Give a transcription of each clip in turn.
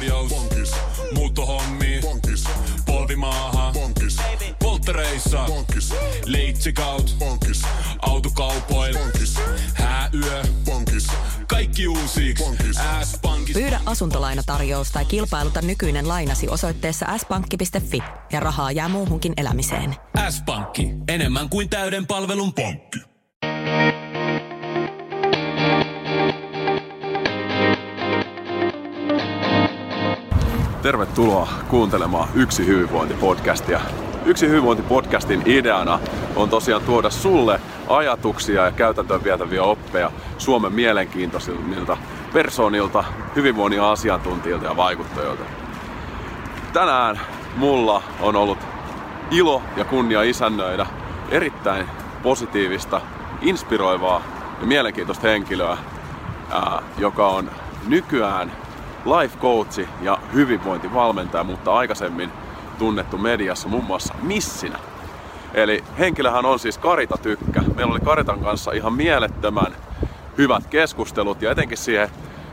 tarjous. Bonkis. Muuttohommi. Bonkis. Polvimaaha. Bonkis. Polttereissa. Bonkis. Leitsikaut. Bonkis. Autokaupoil. Bonkis. Hääyö. Bonkis. Kaikki uusi. S-pankki. Pyydä asuntolainatarjous tai kilpailuta nykyinen lainasi osoitteessa s-pankki.fi ja rahaa jää muuhunkin elämiseen. S-pankki. Enemmän kuin täyden palvelun pankki. Tervetuloa kuuntelemaan Yksi hyvinvointipodcastia. Yksi hyvinvointipodcastin ideana on tosiaan tuoda sulle ajatuksia ja käytäntöön vietäviä oppeja Suomen mielenkiintoisilta persoonilta, hyvinvoinnin asiantuntijoilta ja vaikuttajilta. Tänään mulla on ollut ilo ja kunnia isännöidä erittäin positiivista, inspiroivaa ja mielenkiintoista henkilöä, joka on nykyään life coachi ja hyvinvointivalmentaja, mutta aikaisemmin tunnettu mediassa muun muassa missinä. Eli henkilöhän on siis Karita Tykkä. Meillä oli Karitan kanssa ihan mielettömän hyvät keskustelut ja etenkin siihen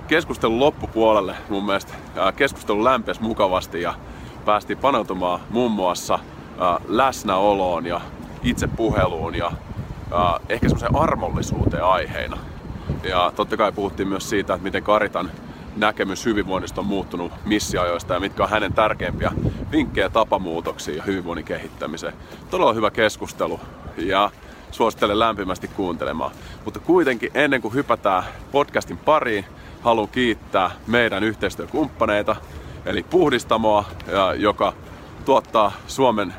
keskustelun loppupuolelle mun mielestä keskustelu lämpesi mukavasti ja päästiin paneutumaan muun muassa läsnäoloon ja itsepuheluun ja ehkä semmoiseen armollisuuteen aiheina. Ja totta kai puhuttiin myös siitä, että miten Karitan näkemys hyvinvoinnista on muuttunut missiajoista ja mitkä on hänen tärkeimpiä vinkkejä tapamuutoksiin ja hyvinvoinnin kehittämiseen. Todella hyvä keskustelu ja suosittelen lämpimästi kuuntelemaan. Mutta kuitenkin ennen kuin hypätään podcastin pariin, haluan kiittää meidän yhteistyökumppaneita, eli Puhdistamoa, joka tuottaa Suomen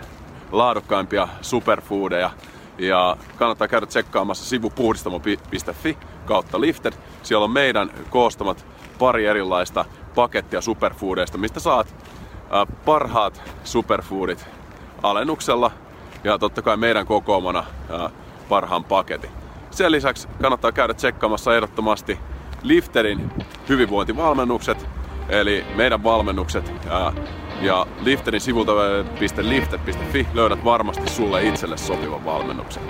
laadukkaimpia superfoodeja. Ja kannattaa käydä tsekkaamassa sivu puhdistamo.fi kautta lifted. Siellä on meidän koostamat pari erilaista pakettia superfoodeista, mistä saat parhaat superfoodit alennuksella ja totta kai meidän kokoomana parhaan paketin. Sen lisäksi kannattaa käydä tsekkaamassa ehdottomasti Lifterin hyvinvointivalmennukset, eli meidän valmennukset. Ja Lifterin sivulta lifter.fi löydät varmasti sulle itselle sopivan valmennuksen.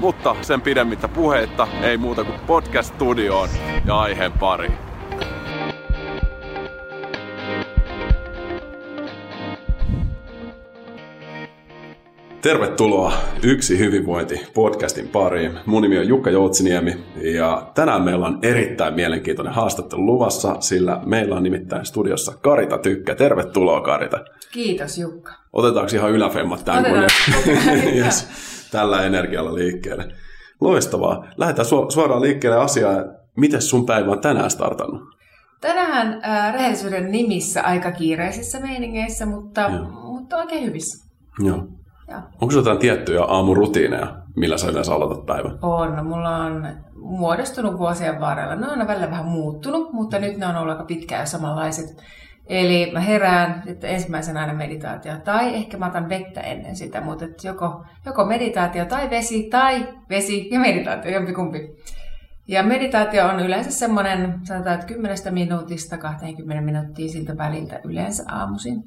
Mutta sen pidemmittä puheitta ei muuta kuin podcast-studioon ja aiheen pari. Tervetuloa Yksi hyvinvointi podcastin pariin. Mun nimi on Jukka Joutsiniemi ja tänään meillä on erittäin mielenkiintoinen haastattelu luvassa, sillä meillä on nimittäin studiossa Karita Tykkä. Tervetuloa Karita. Kiitos Jukka. Otetaanko ihan yläfemmat tämän kun yes, tällä energialla liikkeelle. Loistavaa. Lähdetään su- suoraan liikkeelle asiaan. Miten sun päivä on tänään startannut? Tänään äh, rehellisyyden nimissä aika kiireisissä meiningeissä, mutta, mutta oikein hyvissä. Joo. Ja. Onko sinulla jotain tiettyjä aamurutiineja, millä sä yleensä aloitat päivän? On. No, mulla on muodostunut vuosien varrella. Ne on välillä vähän muuttunut, mutta nyt ne on ollut aika pitkään ja samanlaiset. Eli mä herään, että ensimmäisenä aina meditaatio, tai ehkä mä otan vettä ennen sitä, mutta joko, joko meditaatio tai vesi, tai vesi ja meditaatio, jompikumpi. Ja meditaatio on yleensä semmoinen, sanotaan, että 10 minuutista 20 minuuttia siltä väliltä yleensä aamuisin.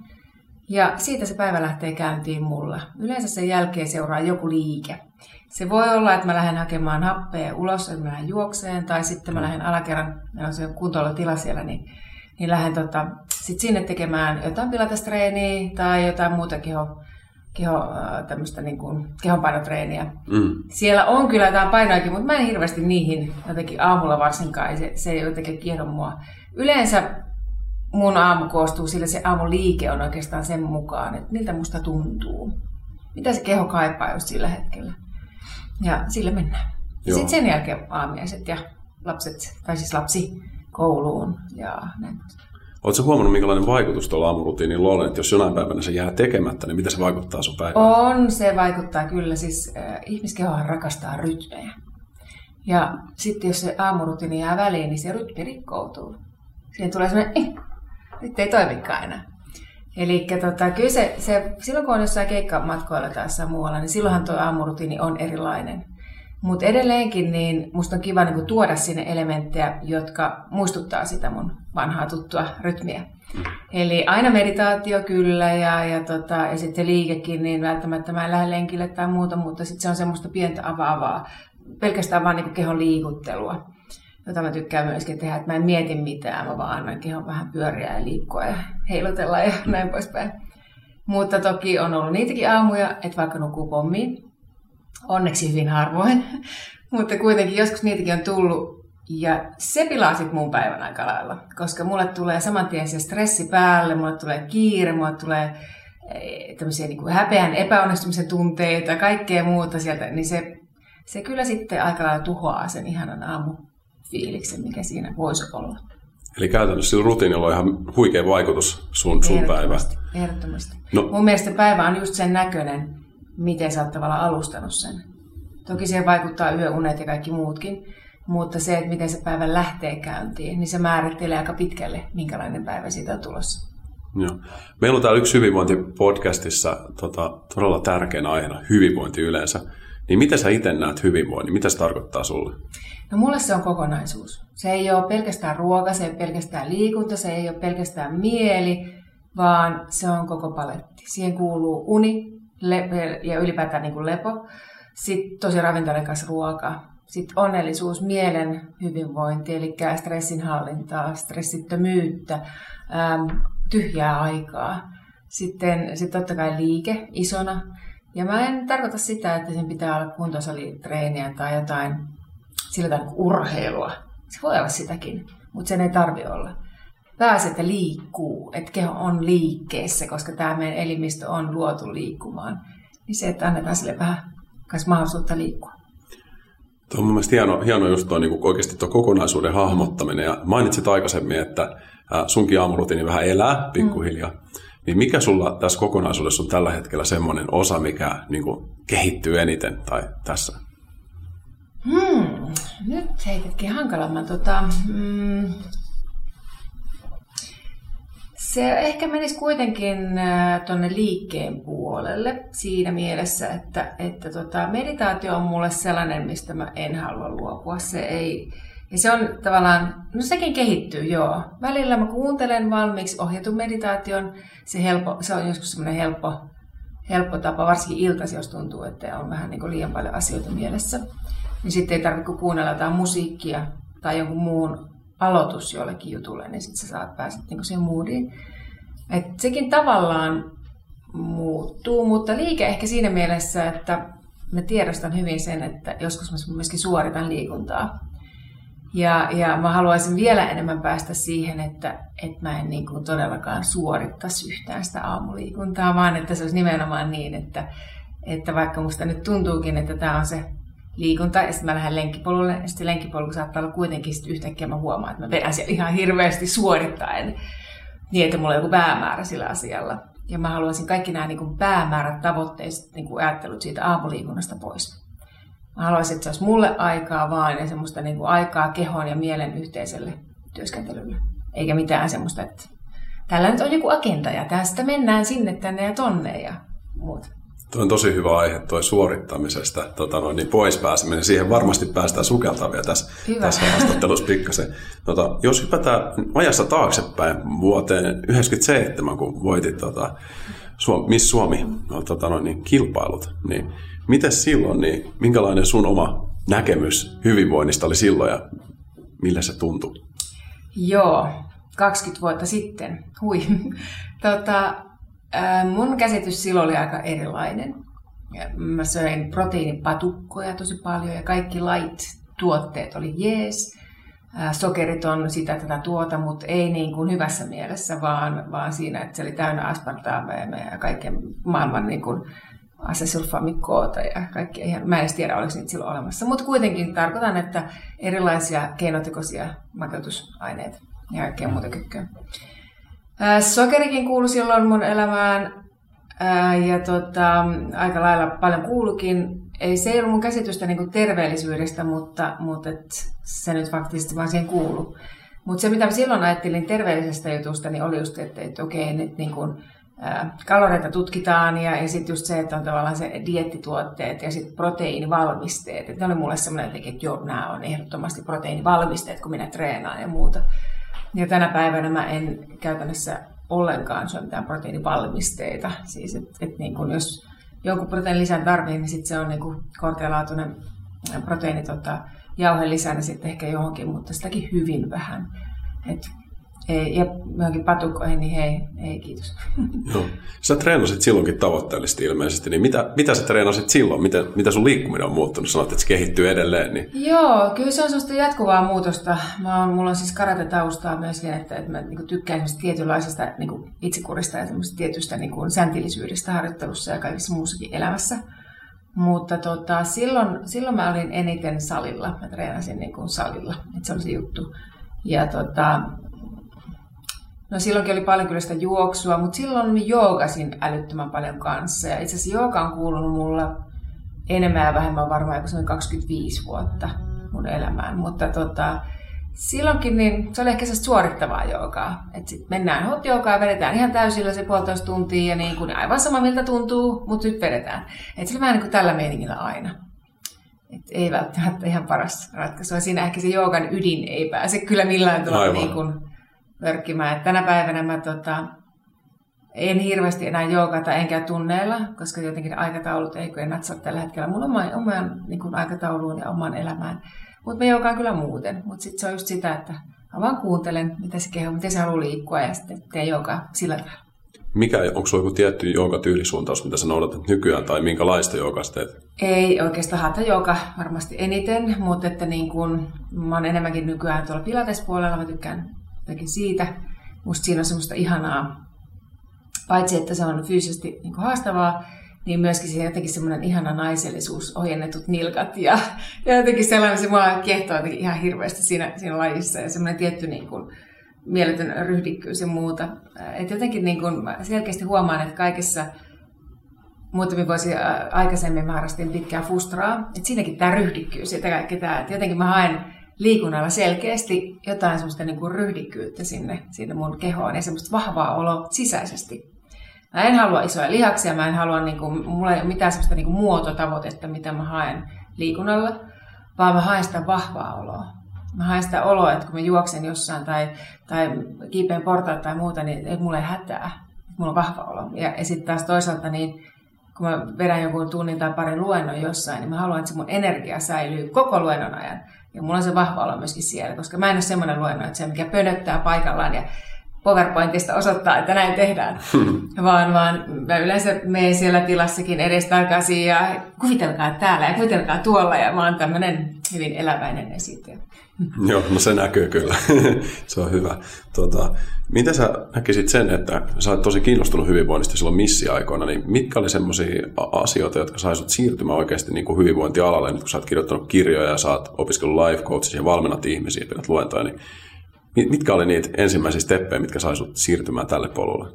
Ja siitä se päivä lähtee käyntiin mulla. Yleensä sen jälkeen seuraa joku liike. Se voi olla, että mä lähden hakemaan happea ulos, että mä lähden juokseen, tai sitten mä lähden alakerran, meillä on se kuntoilutila siellä, niin, niin lähden tota, sit sinne tekemään jotain pilatestreeniä tai jotain muuta keho, keho, tämmöistä niin kuin kehonpainotreeniä. Mm. Siellä on kyllä jotain painoakin, mutta mä en hirveästi niihin jotenkin aamulla varsinkaan, se, se ei jotenkin kiedo mua. Yleensä mun aamu koostuu sillä se aamun liike on oikeastaan sen mukaan, että miltä musta tuntuu. Mitä se keho kaipaa just sillä hetkellä. Ja sillä mennään. Joo. Sitten sen jälkeen aamiaiset ja lapset, tai siis lapsi kouluun ja näin. Oletko huomannut, minkälainen vaikutus tuolla aamurutiinilla on, että jos jonain päivänä se jää tekemättä, niin miten se vaikuttaa sun päivään? On, se vaikuttaa kyllä. Siis äh, ihmiskehohan rakastaa rytmejä. Ja sitten jos se aamurutiini jää väliin, niin se rytmi rikkoutuu. Siihen tulee sellainen, eh, nyt ei toimikaan enää. Eli tota, kyllä se, se, silloin kun on jossain keikkamatkoilla tai jossain muualla, niin silloinhan tuo aamurutiini on erilainen. Mutta edelleenkin niin musta on kiva niin tuoda sinne elementtejä, jotka muistuttaa sitä mun vanhaa tuttua rytmiä. Mm. Eli aina meditaatio kyllä ja, ja, tota, ja sitten liikekin, niin välttämättä mä en lähde lenkille tai muuta, mutta sitten se on semmoista pientä avaavaa, pelkästään vaan niin kehon liikuttelua jota mä tykkään myöskin tehdä, että mä en mieti mitään, mä vaan annan kehon vähän pyöriä ja liikkua ja heilutella ja näin poispäin. Mutta toki on ollut niitäkin aamuja, että vaikka nukkuu pommiin, onneksi hyvin harvoin, mutta kuitenkin joskus niitäkin on tullut, ja se pilaa sitten mun päivän aika lailla, koska mulle tulee saman tien se stressi päälle, mulle tulee kiire, mulle tulee eh, tämmöisiä niin kuin häpeän epäonnistumisen tunteita, kaikkea muuta sieltä, niin se, se kyllä sitten aika lailla tuhoaa sen ihanan aamufiiliksen, mikä siinä voisi olla. Eli käytännössä sillä rutiinilla on ihan huikea vaikutus sun, sun päivään. Ehdottomasti. No. Mun mielestä päivä on just sen näköinen, miten sä oot tavallaan alustanut sen. Toki siihen vaikuttaa yöunet ja kaikki muutkin, mutta se, että miten se päivä lähtee käyntiin, niin se määrittelee aika pitkälle, minkälainen päivä siitä on tulossa. Joo. Meillä on täällä yksi hyvinvointipodcastissa tota, todella tärkeänä aiheena hyvinvointi yleensä. Niin miten sä itse näet hyvinvoinnin? Mitä se tarkoittaa sulle? No mulle se on kokonaisuus. Se ei ole pelkästään ruoka, se ei ole pelkästään liikunta, se ei ole pelkästään mieli, vaan se on koko paletti. Siihen kuuluu uni ja ylipäätään niin kuin lepo, sitten tosi ravintolikas ruoka, sitten onnellisuus, mielen hyvinvointi, eli stressin hallintaa, stressittömyyttä, tyhjää aikaa. Sitten sit totta kai liike isona. Ja mä en tarkoita sitä, että sen pitää olla kuntosalitreeniä tai jotain sillä tavalla urheilua. Se voi olla sitäkin, mutta sen ei tarvi olla. Pääset että liikkuu, että keho on liikkeessä, koska tämä meidän elimistö on luotu liikkumaan. Niin se, että annetaan sille vähän mahdollisuutta liikkua. Tuo on mun mielestä hieno, hieno just tuo, niin oikeasti tuo kokonaisuuden hahmottaminen. Ja mainitsit aikaisemmin, että sunkin aamurutiini vähän elää pikkuhiljaa. Mm. Niin mikä sulla tässä kokonaisuudessa on tällä hetkellä semmoinen osa, mikä niin kuin, kehittyy eniten tai tässä? Hmm, nyt heitetkin hankalamman. Tota, mm, se ehkä menisi kuitenkin äh, tuonne liikkeen puolelle siinä mielessä, että, että tota, meditaatio on mulle sellainen, mistä mä en halua luopua. Se ei, ja se on tavallaan, no sekin kehittyy, joo. Välillä mä kuuntelen valmiiksi ohjatun meditaation. Se, helpo, se on joskus semmoinen helppo, helppo tapa, varsinkin iltasi, jos tuntuu, että on vähän niin kuin liian paljon asioita mielessä. Niin sitten ei tarvitse kuunnella jotain musiikkia tai jonkun muun aloitus jollekin jutulle, niin sitten sä saat päästä niin siihen moodiin. Et sekin tavallaan muuttuu, mutta liike ehkä siinä mielessä, että mä tiedostan hyvin sen, että joskus mä myöskin suoritan liikuntaa. Ja, ja mä haluaisin vielä enemmän päästä siihen, että, että mä en niin kuin todellakaan suorittaisi yhtään sitä aamuliikuntaa, vaan että se olisi nimenomaan niin, että, että vaikka musta nyt tuntuukin, että tämä on se liikunta, ja sitten mä lähden lenkkipolulle, ja sitten lenkkipolku saattaa olla kuitenkin sitten yhtäkkiä mä huomaan, että mä vedän siellä ihan hirveästi suorittaen, niin että mulla on joku päämäärä sillä asialla. Ja mä haluaisin kaikki nämä niin päämäärät, tavoitteiset, niin kuin ajattelut siitä aamuliikunnasta pois. Mä haluaisin, että se olisi mulle aikaa vaan ja semmoista niin kuin aikaa kehon ja mielen yhteiselle työskentelylle. Eikä mitään semmoista, että tällä nyt on joku agenda ja tästä mennään sinne, tänne ja tonne ja muuta. Tuo on tosi hyvä aihe, tuo suorittamisesta tota noin, niin pois pääseminen. Siihen varmasti päästään sukeltaan vielä tässä, tässä haastattelussa pikkasen. Tota, jos hypätään ajassa taaksepäin vuoteen 1997, kun voitit tota, Suomi, Miss Suomi no, tota noin, niin, kilpailut, niin miten silloin, niin minkälainen sun oma näkemys hyvinvoinnista oli silloin ja millä se tuntui? Joo, 20 vuotta sitten. Hui. tota, Mun käsitys silloin oli aika erilainen. Mä söin proteiinipatukkoja tosi paljon ja kaikki light-tuotteet oli jees. Sokerit on sitä tätä tuota, mutta ei niin kuin hyvässä mielessä, vaan, vaan siinä, että se oli täynnä aspartaamea ja kaiken maailman niin kuin asesulfamikoota ja kaikkea. Ihan, mä en edes tiedä, oliko niitä silloin olemassa. Mutta kuitenkin tarkoitan, että erilaisia keinotekoisia makeutusaineita ja kaikkea muuta kykköä. Sokerikin kuului silloin mun elämään ja tota, aika lailla paljon kuulukin. Ei se ei ollut mun käsitystä niin terveellisyydestä, mutta, mutta et se nyt faktisesti vaan siihen kuulu. Mutta se, mitä silloin ajattelin terveellisestä jutusta, niin oli just, että, että okei, nyt niin kuin, kaloreita tutkitaan ja, ja sitten just se, että on tavallaan se diettituotteet ja sitten proteiinivalmisteet. Että ne oli mulle semmoinen, että joo, nämä on ehdottomasti proteiinivalmisteet, kun minä treenaan ja muuta. Ja tänä päivänä mä en käytännössä ollenkaan syö mitään proteiinivalmisteita. Siis että et niin kun jos jonkun proteiinilisän tarvii, niin sit se on niin korkealaatuinen proteiini tota, jauhe lisänä sitten ehkä johonkin, mutta sitäkin hyvin vähän. Et ei, ja johonkin patukkoihin, niin hei, ei kiitos. Joo. Sä treenasit silloinkin tavoitteellisesti ilmeisesti, niin mitä, mitä sä treenasit silloin? Mitä, mitä sun liikkuminen on muuttunut? Sanoit, että se kehittyy edelleen. Niin... Joo, kyllä se on sellaista jatkuvaa muutosta. Mä oon, mulla on siis karate-taustaa myöskin, että, että mä niin tykkään tietynlaisesta niin itsekurista ja tietystä niin kuin säntillisyydestä harjoittelussa ja kaikissa muussakin elämässä. Mutta tota, silloin, silloin mä olin eniten salilla. Mä treenasin niin kuin salilla, että se oli se juttu. Ja tota, No silloinkin oli paljon kyllä sitä juoksua, mutta silloin joogasin älyttömän paljon kanssa. Ja itse asiassa jooga on kuulunut mulla enemmän ja vähemmän varmaan joku 25 vuotta mun elämään. Mutta tota, silloinkin niin se oli ehkä se suorittavaa joogaa. Että sitten mennään hot joogaa, vedetään ihan täysillä se puolitoista tuntia ja niin kuin aivan sama miltä tuntuu, mutta nyt vedetään. Että sillä vähän niin kuin tällä meiningillä aina. Et ei välttämättä ihan paras ratkaisu. Siinä ehkä se joogan ydin ei pääse kyllä millään tavalla niin kuin pörkkimään. Et tänä päivänä mä tota, en hirveästi enää joogata enkä tunneilla, koska jotenkin aikataulut ei kyllä natsaa tällä hetkellä mun omaan, omaan niin kuin aikatauluun ja omaan elämään. Mutta mä joogaan kyllä muuten. Mutta sitten se on just sitä, että mä vaan kuuntelen, mitä se keho, miten se haluaa liikkua ja sitten teen joogaa sillä tavalla. Mikä, onko sulla joku tietty joogatyylisuuntaus, mitä sä noudatat nykyään, tai minkälaista joogasta teet? Ei oikeastaan hata jooga varmasti eniten, mutta että niin kun, mä oon enemmänkin nykyään tuolla pilatespuolella, mä tykkään jotenkin siitä. Musta siinä on semmoista ihanaa, paitsi että se on fyysisesti niin haastavaa, niin myöskin se jotenkin semmoinen ihana naisellisuus, ohjennetut nilkat ja, ja jotenkin sellainen, se mua kiehtoo ihan hirveästi siinä, siinä lajissa ja semmoinen tietty niin kuin, mieletön ryhdikkyys ja muuta. Et jotenkin niin kuin, selkeästi huomaan, että kaikessa muutamia vuosia aikaisemmin mä harrastin pitkään fustraa, että siinäkin tämä ryhdikkyys ja kaikki tämä, että jotenkin mä haen liikunnalla selkeästi jotain semmoista niin kuin ryhdikkyyttä sinne, sinne mun kehoon ja semmoista vahvaa olo sisäisesti. Mä en halua isoja lihaksia, mä en halua, niin kuin, mulla ei ole mitään semmoista niin kuin muototavoitetta, mitä mä haen liikunnalla, vaan mä haen sitä vahvaa oloa. Mä haen sitä oloa, että kun mä juoksen jossain tai, tai kiipeen portaat tai muuta, niin ei mulle hätää. Mulla on vahva olo. Ja, ja sitten taas toisaalta, niin kun mä vedän jonkun tunnin tai parin luennon jossain, niin mä haluan, että se mun energia säilyy koko luennon ajan. Ja mulla on se vahva olo myöskin siellä, koska mä en ole semmoinen luennoitsija, mikä pönöttää paikallaan ja PowerPointista osoittaa, että näin tehdään, vaan, vaan mä yleensä menen siellä tilassakin edestakaisin ja kuvitelkaa täällä ja kuvitelkaa tuolla ja mä oon tämmöinen hyvin eläväinen esittäjä. Joo, no se näkyy kyllä. se on hyvä. Tota, miten sä näkisit sen, että sä olet tosi kiinnostunut hyvinvoinnista silloin missiaikoina, niin mitkä oli semmoisia asioita, jotka saisut siirtymään oikeasti niin kuin hyvinvointialalle, nyt kun sä oot kirjoittanut kirjoja ja sä oot opiskellut life coachia ja valmennat ihmisiä, pidät luentoja, niin mitkä oli niitä ensimmäisiä steppejä, mitkä saisut siirtymään tälle polulle?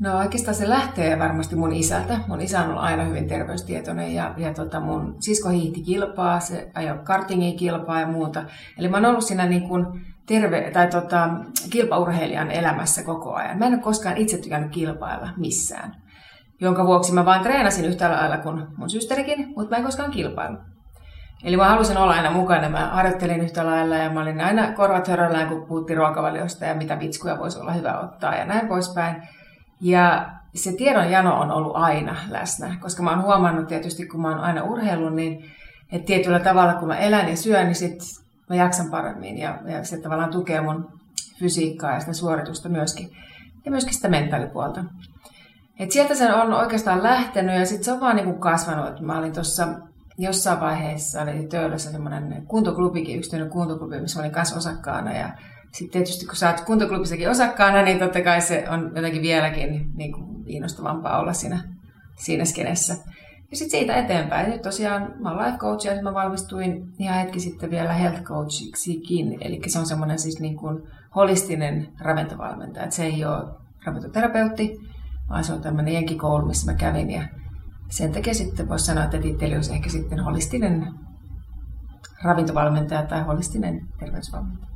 No oikeastaan se lähtee varmasti mun isältä. Mun isä on ollut aina hyvin terveystietoinen ja, ja tota mun sisko hiihti kilpaa, se ajoi kartingin kilpaa ja muuta. Eli mä oon ollut siinä niin kuin terve, tai tota, kilpaurheilijan elämässä koko ajan. Mä en ole koskaan itse tykännyt kilpailla missään. Jonka vuoksi mä vaan treenasin yhtä lailla kuin mun systerikin, mutta mä en koskaan kilpailu. Eli mä halusin olla aina mukana. Mä harjoittelin yhtä lailla ja mä olin aina korvat höröllään, kun puhuttiin ruokavaliosta ja mitä vitskuja voisi olla hyvä ottaa ja näin poispäin. Ja se tiedonjano on ollut aina läsnä, koska mä oon huomannut tietysti, kun mä oon aina urheillut, niin että tietyllä tavalla, kun mä elän ja syön, niin sit mä jaksan paremmin ja, ja se tavallaan tukee mun fysiikkaa ja sitä suoritusta myöskin. Ja myöskin sitä mentaalipuolta. Et sieltä se on oikeastaan lähtenyt ja sitten se on vaan niinku kasvanut. Mä olin tuossa jossain vaiheessa, oli Töölössä semmoinen kuntoklubikin, yksityinen kuntoklubi, missä olin kanssa osakkaana. Ja sitten tietysti kun sä oot kuntoklubissakin osakkaana, niin totta kai se on jotenkin vieläkin niin kuin kiinnostavampaa olla siinä, siinä skenessä. Ja sitten siitä eteenpäin. Nyt tosiaan mä oon life coach ja mä valmistuin ihan hetki sitten vielä health coachiksikin. Eli se on semmoinen siis niin kuin holistinen ravintovalmentaja. Et se ei ole ravintoterapeutti, vaan se on tämmöinen jenkikoulu, missä mä kävin. Ja sen takia sitten voisi sanoa, että titteli olisi ehkä sitten holistinen ravintovalmentaja tai holistinen terveysvalmentaja.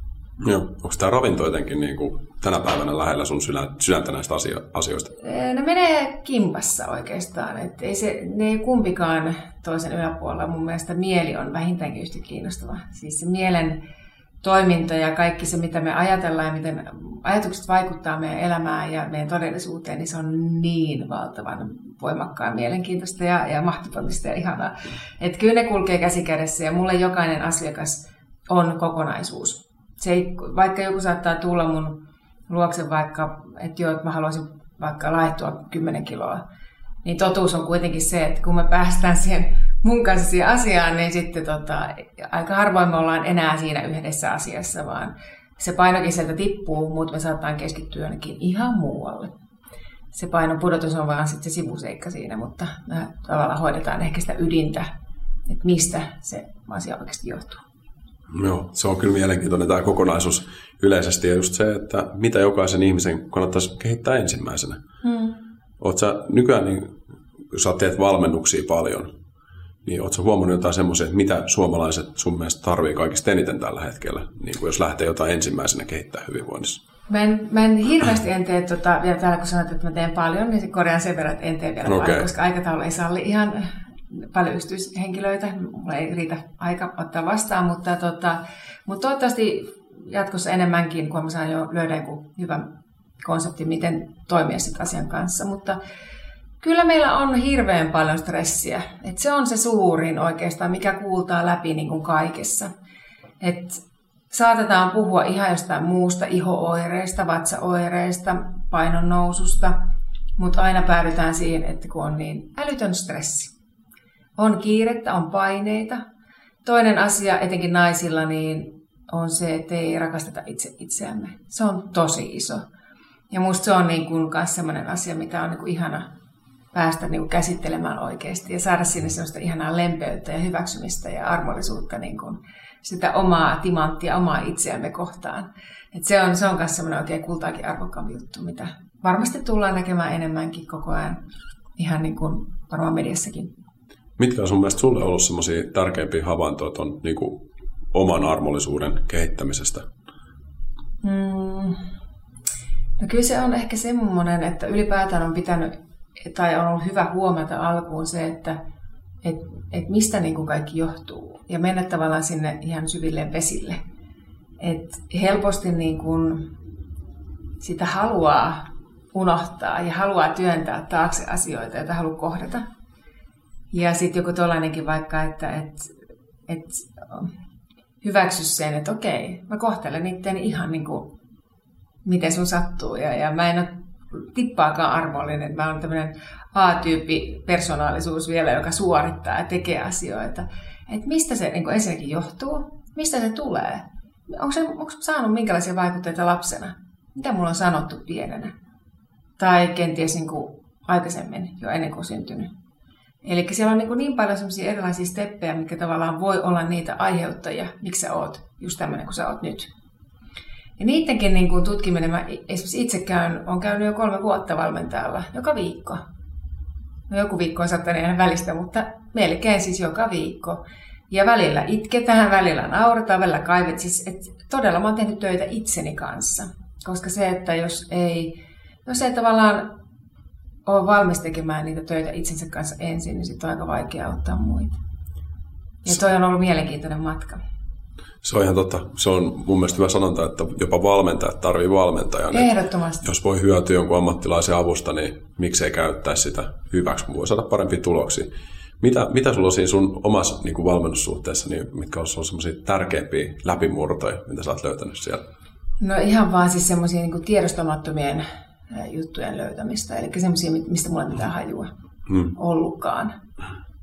Joo. Onko tämä ravinto jotenkin niin kuin tänä päivänä lähellä sun sydäntä näistä asioista? Ne menee kimpassa oikeastaan. Et ei se, ne ei kumpikaan toisen yläpuolella. Mun mielestä mieli on vähintäänkin yhtä kiinnostava. Siis se mielen toiminta ja kaikki se, mitä me ajatellaan ja miten ajatukset vaikuttaa meidän elämään ja meidän todellisuuteen, niin se on niin valtavan voimakkaan mielenkiintoista ja, ja mahdollista ja ihanaa. Että kyllä ne kulkee käsi kädessä ja mulle jokainen asiakas on kokonaisuus. Se ei, vaikka joku saattaa tulla mun luokse vaikka, että joo, että mä haluaisin vaikka laittua 10 kiloa, niin totuus on kuitenkin se, että kun me päästään siihen mun kanssa siihen asiaan, niin sitten tota, aika harvoin me ollaan enää siinä yhdessä asiassa, vaan se painokin sieltä tippuu, mutta me saattaa keskittyä jonnekin ihan muualle. Se painon pudotus on vaan sitten se sivuseikka siinä, mutta me tavallaan hoidetaan ehkä sitä ydintä, että mistä se asia oikeasti johtuu. Joo, se on kyllä mielenkiintoinen tämä kokonaisuus yleisesti ja just se, että mitä jokaisen ihmisen kannattaisi kehittää ensimmäisenä. Hmm. Sä nykyään, niin, jos sä teet valmennuksia paljon, niin ootko huomannut jotain semmoisia, että mitä suomalaiset sun mielestä tarvii kaikista eniten tällä hetkellä, niin kuin jos lähtee jotain ensimmäisenä kehittää hyvinvoinnissa? Mä en, mä en hirveästi en tee, tota, vielä täällä kun sanot, että mä teen paljon, niin korjaan sen verran, että en tee vielä okay. paljon, koska aikataulu ei salli ihan paljon yksityishenkilöitä. Mulla ei riitä aika ottaa vastaan, mutta, tota, mutta toivottavasti jatkossa enemmänkin, kun mä saan jo löydä joku hyvä konsepti, miten toimia sitten asian kanssa. Mutta Kyllä meillä on hirveän paljon stressiä. Et se on se suurin oikeastaan, mikä kuultaa läpi niin kuin kaikessa. Et saatetaan puhua ihan jostain muusta, ihooireista, vatsaoireista, painon noususta, mutta aina päädytään siihen, että kun on niin älytön stressi. On kiirettä, on paineita. Toinen asia, etenkin naisilla, niin on se, että ei rakasteta itse itseämme. Se on tosi iso. Ja musta se on niin kuin sellainen asia, mitä on niin kuin ihana päästä niin kuin käsittelemään oikeasti ja saada sinne sellaista ihanaa lempeyttä ja hyväksymistä ja armollisuutta niin kuin sitä omaa timanttia, omaa itseämme kohtaan. Et se on, se on myös semmoinen oikein kultaakin arvokkaampi juttu, mitä varmasti tullaan näkemään enemmänkin koko ajan ihan niin kuin varmaan mediassakin. Mitkä on sun mielestä sulle ollut semmoisia tärkeimpiä havaintoja tuon niin kuin oman armollisuuden kehittämisestä? Mm. No kyllä se on ehkä semmoinen, että ylipäätään on pitänyt tai on ollut hyvä huomata alkuun se, että et, et mistä niin kuin kaikki johtuu ja mennä tavallaan sinne ihan syville vesille. Et helposti niin kuin sitä haluaa unohtaa ja haluaa työntää taakse asioita, joita haluaa kohdata. Ja sitten joku tuollainenkin vaikka, että et, et, hyväksy sen, että okei, mä kohtelen itteni ihan niin kuin miten sun sattuu. Ja, ja mä en ole tippaakaan armollinen. Mä olen tämmöinen A-tyyppi persoonallisuus vielä, joka suorittaa ja tekee asioita. Et mistä se niin ensinnäkin johtuu? Mistä se tulee? Onko, se, onko saanut minkälaisia vaikutteita lapsena? Mitä mulla on sanottu pienenä? Tai kenties niin kuin aikaisemmin, jo ennen kuin syntynyt. Eli siellä on niin, niin paljon sellaisia erilaisia steppejä, mitkä tavallaan voi olla niitä aiheuttajia, miksi sä oot just tämmöinen kuin sä oot nyt. Ja niidenkin niin kuin tutkiminen, mä esimerkiksi itse käyn, on käynyt jo kolme vuotta valmentajalla, joka viikko. No joku viikko on saattanut ihan välistä, mutta melkein siis joka viikko. Ja välillä itketään, välillä nauretaan, välillä kaivet. Siis, et todella mä oon tehnyt töitä itseni kanssa. Koska se, että jos ei, jos ei tavallaan ole valmis tekemään niitä töitä itsensä kanssa ensin, niin sitten on aika vaikea auttaa muita. Ja toi on ollut mielenkiintoinen matka. Se on ihan totta. Se on mun mielestä hyvä sanonta, että jopa valmentajat tarvii valmentajan. Ehdottomasti. Jos voi hyötyä jonkun ammattilaisen avusta, niin miksei käyttää sitä hyväksi, kun voi saada parempia tuloksia. Mitä, mitä sulla on siinä sun omassa niin kuin valmennussuhteessa, niin mitkä on semmoisia tärkeimpiä läpimurtoja, mitä sä oot löytänyt siellä? No ihan vaan siis semmoisia niin tiedostamattomien juttujen löytämistä, eli semmoisia, mistä mulla ei mitään hajua hmm. ollutkaan.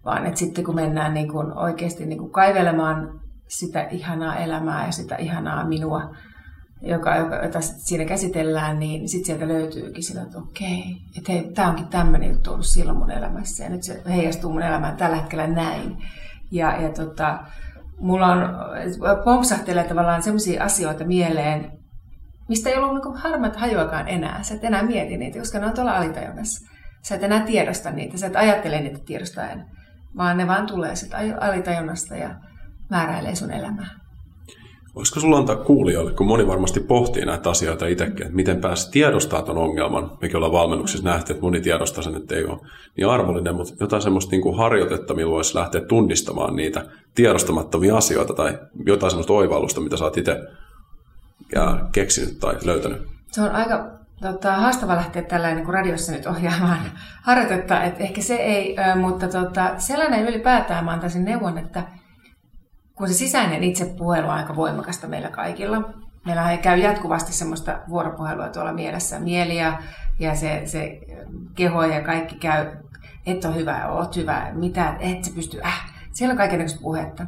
Vaan että sitten kun mennään niin kuin oikeasti niin kuin kaivelemaan sitä ihanaa elämää ja sitä ihanaa minua, joka, joka, jota siinä käsitellään, niin sitten sieltä löytyykin sillä, että okei, että hei, tämä onkin tämmöinen juttu ollut silloin mun elämässä ja nyt se heijastuu mun elämään tällä hetkellä näin. Ja, ja tota, mulla on, pompsahtelee tavallaan sellaisia asioita mieleen, mistä ei ollut niin harmat hajuakaan enää. Sä et enää mieti niitä, koska ne on tuolla alitajunnassa. Sä et enää tiedosta niitä, sä et ajattele niitä tiedostaen, vaan ne vaan tulee sitten alitajunnasta ja määräilee sun elämää. Voisiko sulla antaa kuulijoille, kun moni varmasti pohtii näitä asioita itsekin, että miten pääsi tiedostaa tuon ongelman, mikä ollaan valmennuksessa nähty, että moni tiedostaa sen, että ei ole niin arvollinen, mutta jotain semmoista niin kuin harjoitetta, millä voisi lähteä tunnistamaan niitä tiedostamattomia asioita tai jotain semmoista oivallusta, mitä sä oot itse ja keksinyt tai löytänyt. Se on aika tota, haastava lähteä tällä niin radiossa nyt ohjaamaan harjoitetta, että ehkä se ei, mutta tota, sellainen ylipäätään mä antaisin neuvon, että kun se sisäinen itsepuhelu on aika voimakasta meillä kaikilla. Meillä käy jatkuvasti semmoista vuoropuhelua tuolla mielessä. Mieli ja, ja se, se keho ja kaikki käy, et ole hyvä, oot hyvä, mitä, et se pysty, äh. Siellä on kaikenlaista puhetta.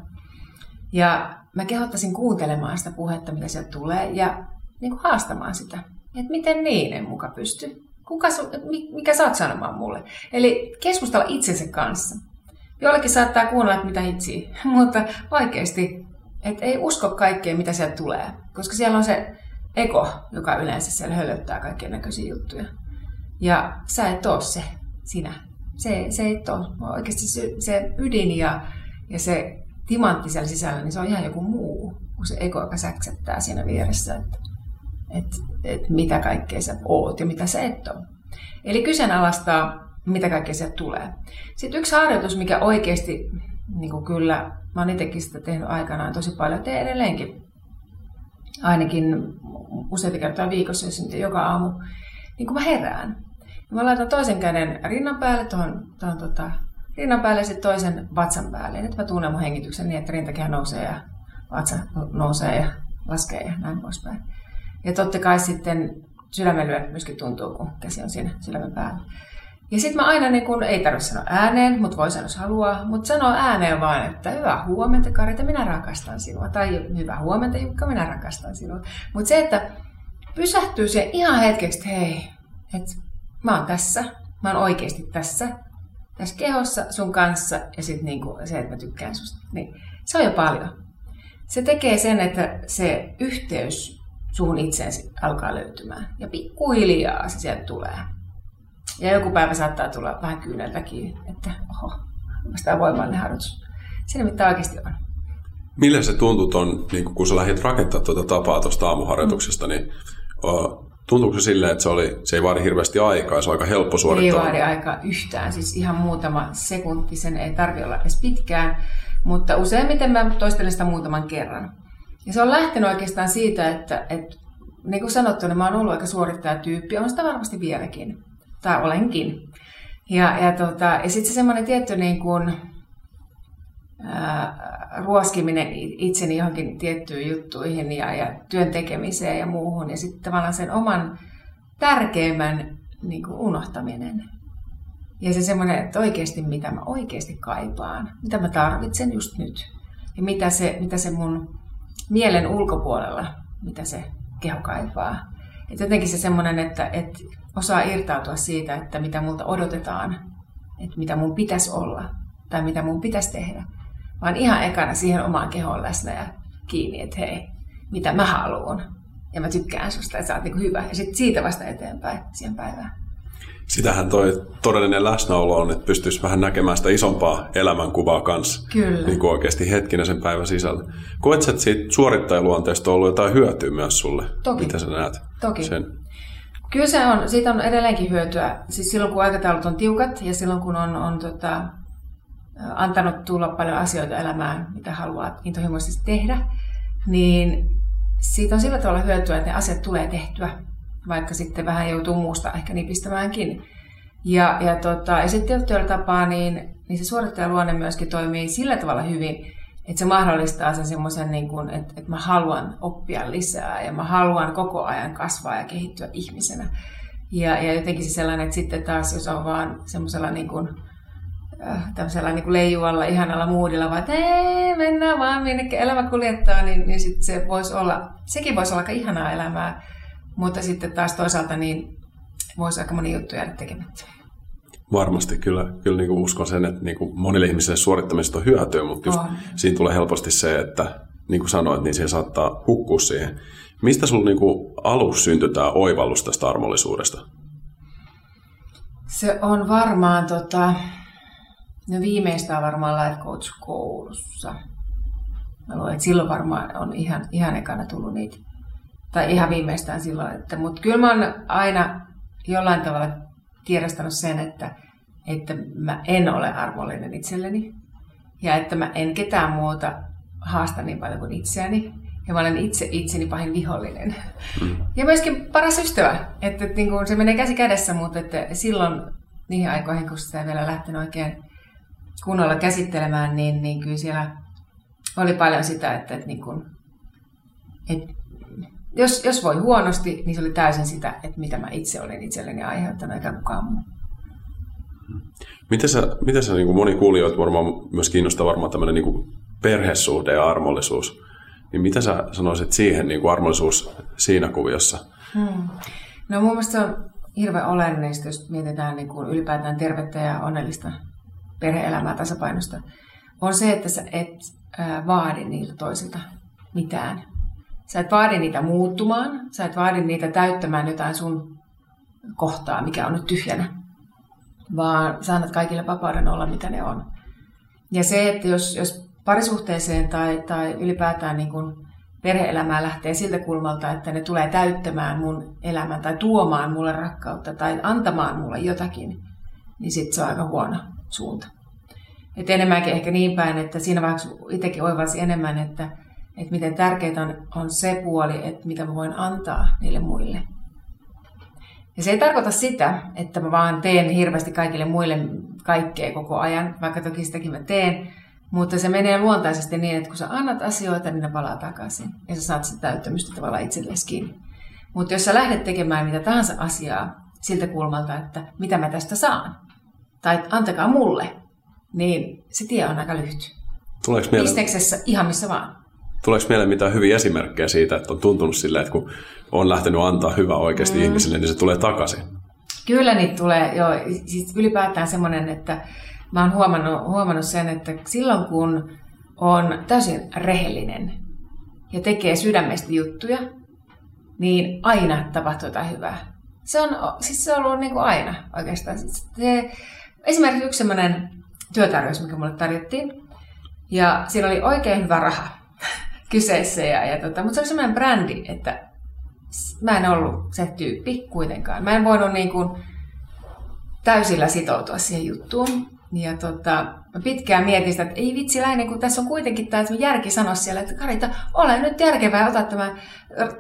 Ja mä kehottaisin kuuntelemaan sitä puhetta, mitä sieltä tulee, ja niin kuin haastamaan sitä. Että miten niin en muka pysty. Kuka, mikä sä oot sanomaan mulle? Eli keskustella itsensä kanssa. Jollekin saattaa kuunnella, että mitä hitsi, mutta oikeasti, että ei usko kaikkeen, mitä sieltä tulee. Koska siellä on se ego, joka yleensä siellä hölöttää kaikkien näköisiä juttuja. Ja sä et oo se, sinä. Se, se ei ole. Oikeasti se, se ydin ja, ja se timantti siellä sisällä, niin se on ihan joku muu kuin se ego, joka säksättää siinä vieressä, että et, et mitä kaikkea sä oot ja mitä sä et ole. Eli kyseenalaistaa mitä kaikkea sieltä tulee. Sitten yksi harjoitus, mikä oikeasti, niin kuin kyllä, mä oon itsekin sitä tehnyt aikanaan tosi paljon, teen edelleenkin, ainakin useita kertaa viikossa, jos nyt joka aamu, niin kun mä herään. Ja mä laitan toisen käden rinnan päälle, tuohon, tuohon tota, rinnan päälle ja sitten toisen vatsan päälle. Ja nyt mä tunnen mun hengityksen niin, että rintakehä nousee ja vatsa nousee ja laskee ja näin poispäin. Ja totta kai sitten sydämen myöskin tuntuu, kun käsi on siinä sydämen päällä. Ja sitten mä aina, niin kun, ei tarvitse sanoa ääneen, mutta voi sanoa, jos haluaa, mutta sanoo ääneen vaan, että hyvää huomenta Karita, minä rakastan sinua. Tai hyvää huomenta Jukka, minä rakastan sinua. Mutta se, että pysähtyy se ihan hetkeksi, että hei, että mä oon tässä, mä oon oikeasti tässä, tässä kehossa sun kanssa ja sitten niinku se, että mä tykkään susta. Niin se on jo paljon. Se tekee sen, että se yhteys suhun itseensä alkaa löytymään. Ja pikkuhiljaa se sieltä tulee. Ja joku päivä saattaa tulla vähän kyyneltäkin, että oho, tämä voimallinen harjoitus. Se nimittäin oikeasti on. Millä se tuntui, ton, niin kun sä lähdit rakentamaan tuota tapaa tuosta aamuharjoituksesta, niin tuntuuko se silleen, että se, oli, se ei vaadi hirveästi aikaa, se on aika helppo suorittaa? Ei vaadi aikaa yhtään, siis ihan muutama sekunti, sen ei tarvitse olla edes pitkään, mutta useimmiten mä toistelen sitä muutaman kerran. Ja se on lähtenyt oikeastaan siitä, että, että niin kuin sanottu, niin mä oon ollut aika suorittajatyyppi, on sitä varmasti vieläkin tai olenkin. Ja, ja, tota, ja sitten se semmoinen tietty niin kuin, ää, ruoskiminen itseni johonkin tiettyihin juttuihin ja, ja työn tekemiseen ja muuhun. Ja sitten tavallaan sen oman tärkeimmän niin kuin unohtaminen. Ja se semmoinen, että oikeasti mitä mä oikeasti kaipaan, mitä mä tarvitsen just nyt. Ja mitä se, mitä se mun mielen ulkopuolella, mitä se keho kaipaa. Et jotenkin se semmoinen, että, että osaa irtautua siitä, että mitä multa odotetaan, että mitä mun pitäisi olla tai mitä mun pitäisi tehdä. Vaan ihan ekana siihen omaan kehoon läsnä ja kiinni, että hei, mitä mä haluan. Ja mä tykkään susta, että sä oot niin hyvä. Ja sitten siitä vasta eteenpäin siihen päivään. Sitähän toi todellinen läsnäolo on, että pystyisi vähän näkemään sitä isompaa elämänkuvaa kanssa. Kyllä. Niin kuin oikeasti hetkinä sen päivän sisällä. Koet että siitä suorittajaluonteesta on ollut jotain hyötyä myös sulle? Toki. Mitä sä näet? Toki. Sen? Kyllä se on, siitä on edelleenkin hyötyä. Siis silloin kun aikataulut on tiukat ja silloin kun on, on tota, antanut tulla paljon asioita elämään, mitä haluaa intohimoisesti tehdä, niin siitä on sillä tavalla hyötyä, että ne asiat tulee tehtyä, vaikka sitten vähän joutuu muusta ehkä nipistämäänkin. Ja, ja, tota, ja sitten tietyllä tapaa niin, niin se suorittajaluonne myöskin toimii sillä tavalla hyvin, että se mahdollistaa sen semmoisen, niin että, että mä haluan oppia lisää ja mä haluan koko ajan kasvaa ja kehittyä ihmisenä. Ja, ja jotenkin se sellainen, että sitten taas jos on vaan semmoisella niin kuin, äh, tämmöisellä niin kuin leijuvalla, ihanalla muudilla, vaan että ei, mennään vaan minnekin elämä kuljettaa, niin, niin sitten se voisi olla, sekin voisi olla aika ihanaa elämää, mutta sitten taas toisaalta niin voisi aika moni juttu jäädä tekemättä. Varmasti kyllä, kyllä niin kuin uskon sen, että niin kuin monille ihmisille suorittamisesta on hyötyä, mutta just siinä tulee helposti se, että niin kuin sanoit, niin siihen saattaa hukkua siihen. Mistä sinulla niin kuin alus syntyi tämä oivallus tästä armollisuudesta? Se on varmaan, tota, no viimeistään varmaan Life Coach-koulussa. Mä luulen, että silloin varmaan on ihan, ihan ekana tullut niitä. Tai ihan viimeistään silloin. Että, mutta kyllä mä oon aina jollain tavalla tiedostanut sen, että, että mä en ole arvollinen itselleni ja että mä en ketään muuta haasta niin paljon kuin itseäni. Ja mä olen itse itseni pahin vihollinen. Mm. Ja myöskin paras ystävä. Että, että niin kuin se menee käsi kädessä, mutta että silloin niihin aikoihin, kun sitä ei vielä lähtenyt oikein kunnolla käsittelemään, niin, niin kyllä siellä oli paljon sitä, että, että, niin kuin, että jos, jos voi huonosti, niin se oli täysin sitä, että mitä mä itse olin itselleni aiheuttanut, eikä kukaan muu. Miten sä, miten sä niin kuin moni kuulijoita varmaan myös kiinnostaa varmaan tämmöinen niin kuin perhesuhde ja armollisuus. Niin mitä sä sanoisit siihen niin kuin armollisuus siinä kuviossa? Hmm. No mun mielestä se on hirveän olennaista, jos mietitään niin kuin ylipäätään tervettä ja onnellista perhe-elämää tasapainosta, on se, että sä et vaadi niiltä toisilta mitään. Sä et vaadi niitä muuttumaan, sä et vaadi niitä täyttämään jotain sun kohtaa, mikä on nyt tyhjänä, vaan sä annat kaikille vapauden olla, mitä ne on. Ja se, että jos, jos parisuhteeseen tai, tai ylipäätään niin kuin perhe-elämää lähtee siltä kulmalta, että ne tulee täyttämään mun elämän tai tuomaan mulle rakkautta tai antamaan mulle jotakin, niin sitten se on aika huono suunta. Et enemmänkin ehkä niin päin, että siinä vaiheessa itsekin oivalsi enemmän, että, että miten tärkeää on, on se puoli, että mitä mä voin antaa niille muille. Ja se ei tarkoita sitä, että mä vaan teen hirveästi kaikille muille kaikkea koko ajan, vaikka toki sitäkin mä teen, mutta se menee luontaisesti niin, että kun sä annat asioita, niin ne palaa takaisin. Ja sä saat sitä täyttämystä tavallaan itsellesi kiinni. Mutta jos sä lähdet tekemään mitä tahansa asiaa siltä kulmalta, että mitä mä tästä saan, tai antakaa mulle, niin se tie on aika lyhyt. Tuleeko mieleen... Bisneksessä ihan missä vaan. Tuleeko mieleen mitään hyviä esimerkkejä siitä, että on tuntunut silleen, että kun on lähtenyt antaa hyvä oikeasti mm. ihmisille, niin se tulee takaisin? Kyllä niitä tulee, joo. Siis ylipäätään semmoinen, että mä oon huomannut, huomannut sen, että silloin kun on täysin rehellinen ja tekee sydämestä juttuja, niin aina tapahtuu jotain hyvää. Se on, siis se on ollut niin kuin aina oikeastaan. Se, esimerkiksi yksi sellainen työtarjous, mikä mulle tarjottiin, ja siinä oli oikein hyvä raha kyseessä, ja, ja tota, mutta se oli sellainen brändi, että mä en ollut se tyyppi kuitenkaan. Mä en voinut niin kuin täysillä sitoutua siihen juttuun. Ja tota, mä pitkään mietin sitä, että ei vitsi Läinen, kun tässä on kuitenkin tämä järki sanoa siellä, että Karita, ole nyt järkevää, ota tämä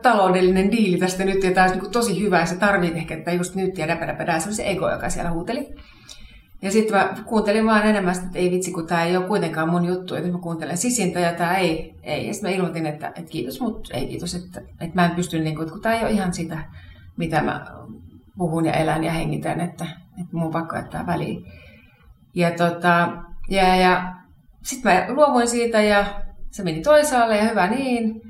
taloudellinen diili tästä nyt, ja tämä olisi niin tosi hyvä, ja se tarvii ehkä että just nyt, ja se oli se ego, joka siellä huuteli. Ja sitten mä kuuntelin vaan enemmän, että ei vitsi, kun tämä ei ole kuitenkaan mun juttu, että mä kuuntelen sisintä ja tämä ei. ei. Ja sitten mä ilmoitin, että, että kiitos, mutta ei kiitos, että, että mä en pysty, niin kuin, kun tämä ei ole ihan sitä, mitä mä puhun ja elän ja hengitän, että, että mun pakko jättää väliin. Ja, tota, ja, ja sitten mä luovuin siitä ja se meni toisaalle ja hyvä niin.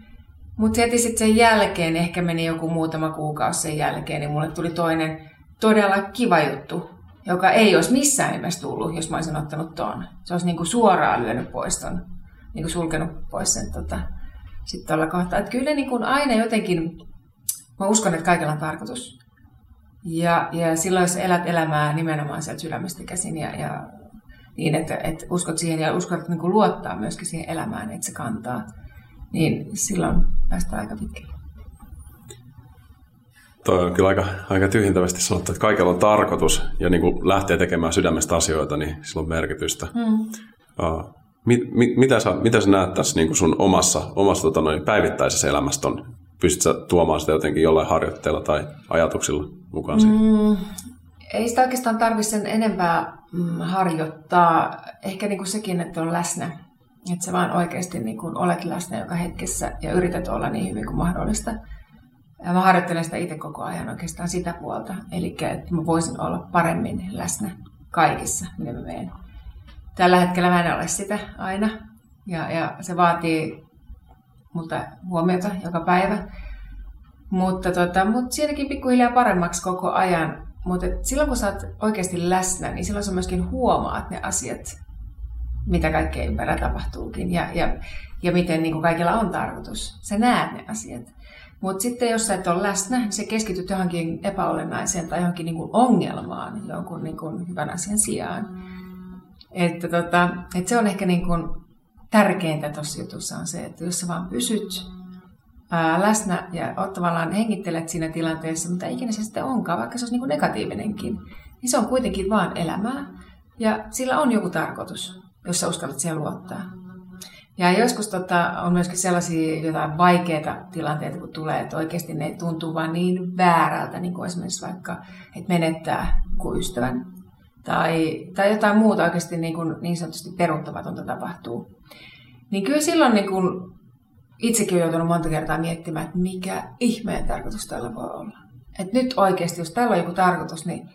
Mutta heti sitten sen jälkeen, ehkä meni joku muutama kuukausi sen jälkeen, niin mulle tuli toinen todella kiva juttu, joka ei olisi missään nimessä tullut, jos mä olisin ottanut tuon. Se olisi niinku suoraan lyönyt pois ton, niinku sulkenut pois sen tota, sitten tuolla kohtaa. Että kyllä niinku aina jotenkin, mä uskon, että kaikilla on tarkoitus. Ja, ja silloin, jos elät elämää nimenomaan sieltä sydämestä käsin ja, ja niin, että, että uskot siihen ja uskot niin kuin luottaa myöskin siihen elämään, että se kantaa, niin silloin päästään aika pitkälle. Toi on kyllä aika, aika tyhjentävästi sanottu, että kaikella on tarkoitus ja niin kuin lähtee tekemään sydämestä asioita, niin sillä on merkitystä. Mm. Uh, mit, mit, mitä, sä, mitä sä näet tässä niin kuin sun omassa, omassa tota noin, päivittäisessä elämässä on? Pystytkö tuomaan sitä jotenkin jollain harjoitteella tai ajatuksilla mukaan mm, ei sitä oikeastaan tarvitse sen enempää mm, harjoittaa. Ehkä niin kuin sekin, että on läsnä. Että sä vaan oikeasti niin kuin olet läsnä joka hetkessä ja yrität olla niin hyvin kuin mahdollista. Ja mä harjoittelen sitä itse koko ajan oikeastaan sitä puolta. Eli että mä voisin olla paremmin läsnä kaikissa, mitä mä menen. Tällä hetkellä mä en ole sitä aina. Ja, ja se vaatii multa huomiota joka päivä. Mutta, tota, mutta siinäkin pikkuhiljaa paremmaksi koko ajan. Mutta silloin kun sä oot oikeasti läsnä, niin silloin sä myöskin huomaat ne asiat, mitä kaikkea ympärillä tapahtuukin ja, ja, ja miten niin kaikilla on tarkoitus. Sä näet ne asiat. Mutta sitten jos sä et ole läsnä, niin se keskityt johonkin epäolennaiseen tai johonkin niin kuin ongelmaan jonkun niin kuin hyvän asian sijaan. Että tota, et se on ehkä niin kuin tärkeintä tuossa jutussa on se, että jos sä vaan pysyt ää, läsnä ja oot tavallaan hengittelet siinä tilanteessa, mitä ikinä se sitten onkaan, vaikka se olisi niin kuin negatiivinenkin, niin se on kuitenkin vaan elämää. Ja sillä on joku tarkoitus, jos sä uskallat siihen luottaa. Ja joskus tota, on myöskin sellaisia jotain vaikeita tilanteita, kun tulee, että oikeasti ne tuntuu vaan niin väärältä, niin kuin esimerkiksi vaikka, että menettää kuin ystävän. Tai, tai jotain muuta oikeasti niin, kuin, niin sanotusti peruuttamatonta tapahtuu. Niin kyllä silloin niin kun itsekin olen joutunut monta kertaa miettimään, että mikä ihmeen tarkoitus tällä voi olla. Että nyt oikeasti, jos tällä on joku tarkoitus, niin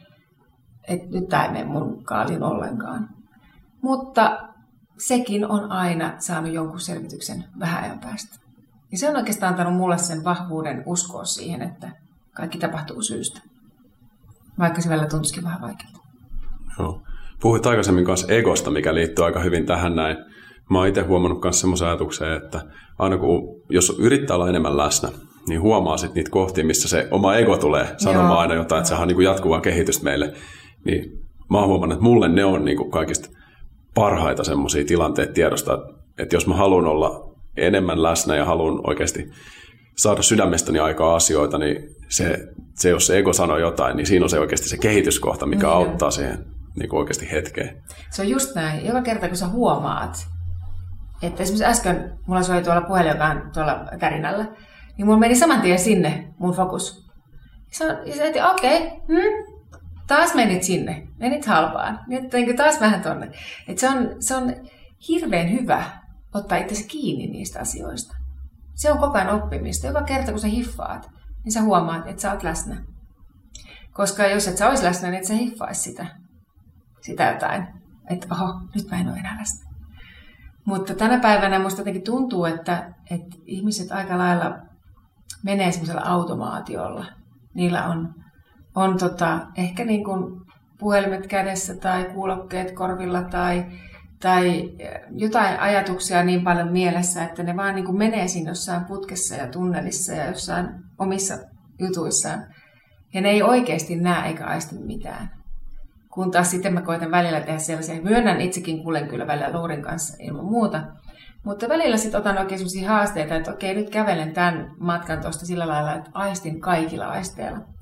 että nyt tämä ei mene mun kaalin ollenkaan. Mutta sekin on aina saanut jonkun selvityksen vähän ajan päästä. Ja se on oikeastaan antanut mulle sen vahvuuden uskoa siihen, että kaikki tapahtuu syystä. Vaikka se välillä tuntuisikin vähän vaikealta. Joo. Puhuit aikaisemmin kanssa egosta, mikä liittyy aika hyvin tähän näin. Mä oon itse huomannut myös semmoisen ajatuksen, että aina kun, jos yrittää olla enemmän läsnä, niin huomaa sitten niitä kohtia, missä se oma ego tulee sanomaan Joo. aina jotain, että sehän on niin jatkuvaa kehitystä meille. Niin mä oon huomannut, että mulle ne on niin kuin kaikista parhaita semmoisia tilanteita tiedosta, että jos mä haluan olla enemmän läsnä ja haluan oikeasti saada sydämestäni aikaa asioita, niin se, se, jos se ego sanoo jotain, niin siinä on se oikeasti se kehityskohta, mikä niin. auttaa siihen niin kuin oikeasti hetkeen. Se on just näin. Joka kerta, kun sä huomaat, että esimerkiksi äsken mulla soi tuolla puhelin, joka on tuolla tärinällä, niin mulla meni saman tien sinne mun fokus. Ja sä että okei, okay, hmm, taas menit sinne, menit halpaan, nyt niin taas vähän tonne. Et se, on, se on hirveän hyvä ottaa itse kiinni niistä asioista. Se on koko ajan oppimista. Joka kerta kun sä hiffaat, niin sä huomaat, että sä oot läsnä. Koska jos et sä olisi läsnä, niin et sä hiffaisi sitä, sitä jotain. Että oho, nyt mä en ole enää läsnä. Mutta tänä päivänä musta jotenkin tuntuu, että, että ihmiset aika lailla menee semmoisella automaatiolla. Niillä on, on tota, ehkä niin kuin puhelimet kädessä tai kuulokkeet korvilla tai, tai jotain ajatuksia niin paljon mielessä, että ne vaan niin kuin menee siinä jossain putkessa ja tunnelissa ja jossain omissa jutuissaan. Ja ne ei oikeasti näe eikä aisti mitään. Kun taas sitten mä koitan välillä tehdä sellaisia, myönnän itsekin kuulen kyllä välillä Luurin kanssa ilman muuta, mutta välillä sitten otan oikein sellaisia haasteita, että okei, nyt kävelen tämän matkan tuosta sillä lailla, että aistin kaikilla aisteilla.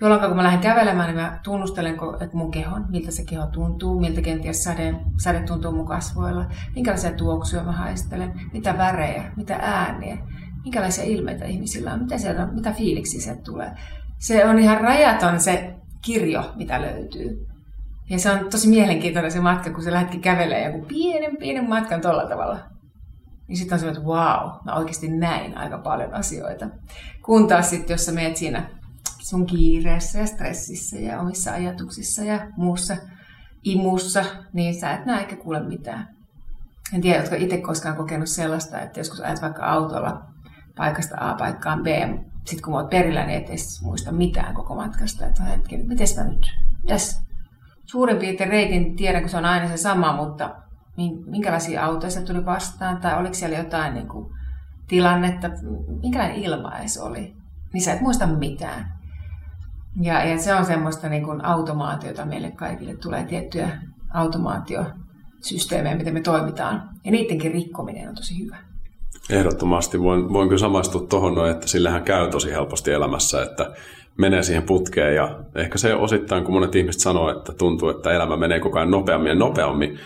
Jolloin kun mä lähden kävelemään, niin mä tunnustelen että mun kehon, miltä se keho tuntuu, miltä kenties sade, sade tuntuu mun kasvoilla, minkälaisia tuoksuja mä haistelen, mitä värejä, mitä ääniä, minkälaisia ilmeitä ihmisillä on, mitä, sieltä, mitä fiiliksi sieltä tulee. Se on ihan rajaton se kirjo, mitä löytyy. Ja se on tosi mielenkiintoinen se matka, kun se lähdetkin kävelee joku pienen pienen matkan tuolla tavalla. Niin sitten on se, että wow, mä oikeasti näin aika paljon asioita. Kun taas sitten, jos sä meet siinä sun kiireessä ja stressissä ja omissa ajatuksissa ja muussa imussa, niin sä et näe eikä kuule mitään. En tiedä, jotka itse koskaan kokenut sellaista, että joskus ajat vaikka autolla paikasta A paikkaan B, sitten kun oot perillä, niin et edes muista mitään koko matkasta. Että hetken, miten mä nyt, mitäs suurin piirtein reitin tiedän, kun se on aina se sama, mutta minkälaisia autoja se tuli vastaan, tai oliko siellä jotain niin kuin, tilannetta, minkälainen ilma se oli, niin sä et muista mitään. Ja, ja se on semmoista niin kuin automaatiota meille kaikille, tulee tiettyjä automaatiosysteemejä, miten me toimitaan, ja niidenkin rikkominen on tosi hyvä. Ehdottomasti voin, voin kyllä samaistua tuohon, että sillähän käy tosi helposti elämässä, että menee siihen putkeen ja ehkä se osittain, kun monet ihmiset sanoo, että tuntuu, että elämä menee koko ajan nopeammin ja nopeammin,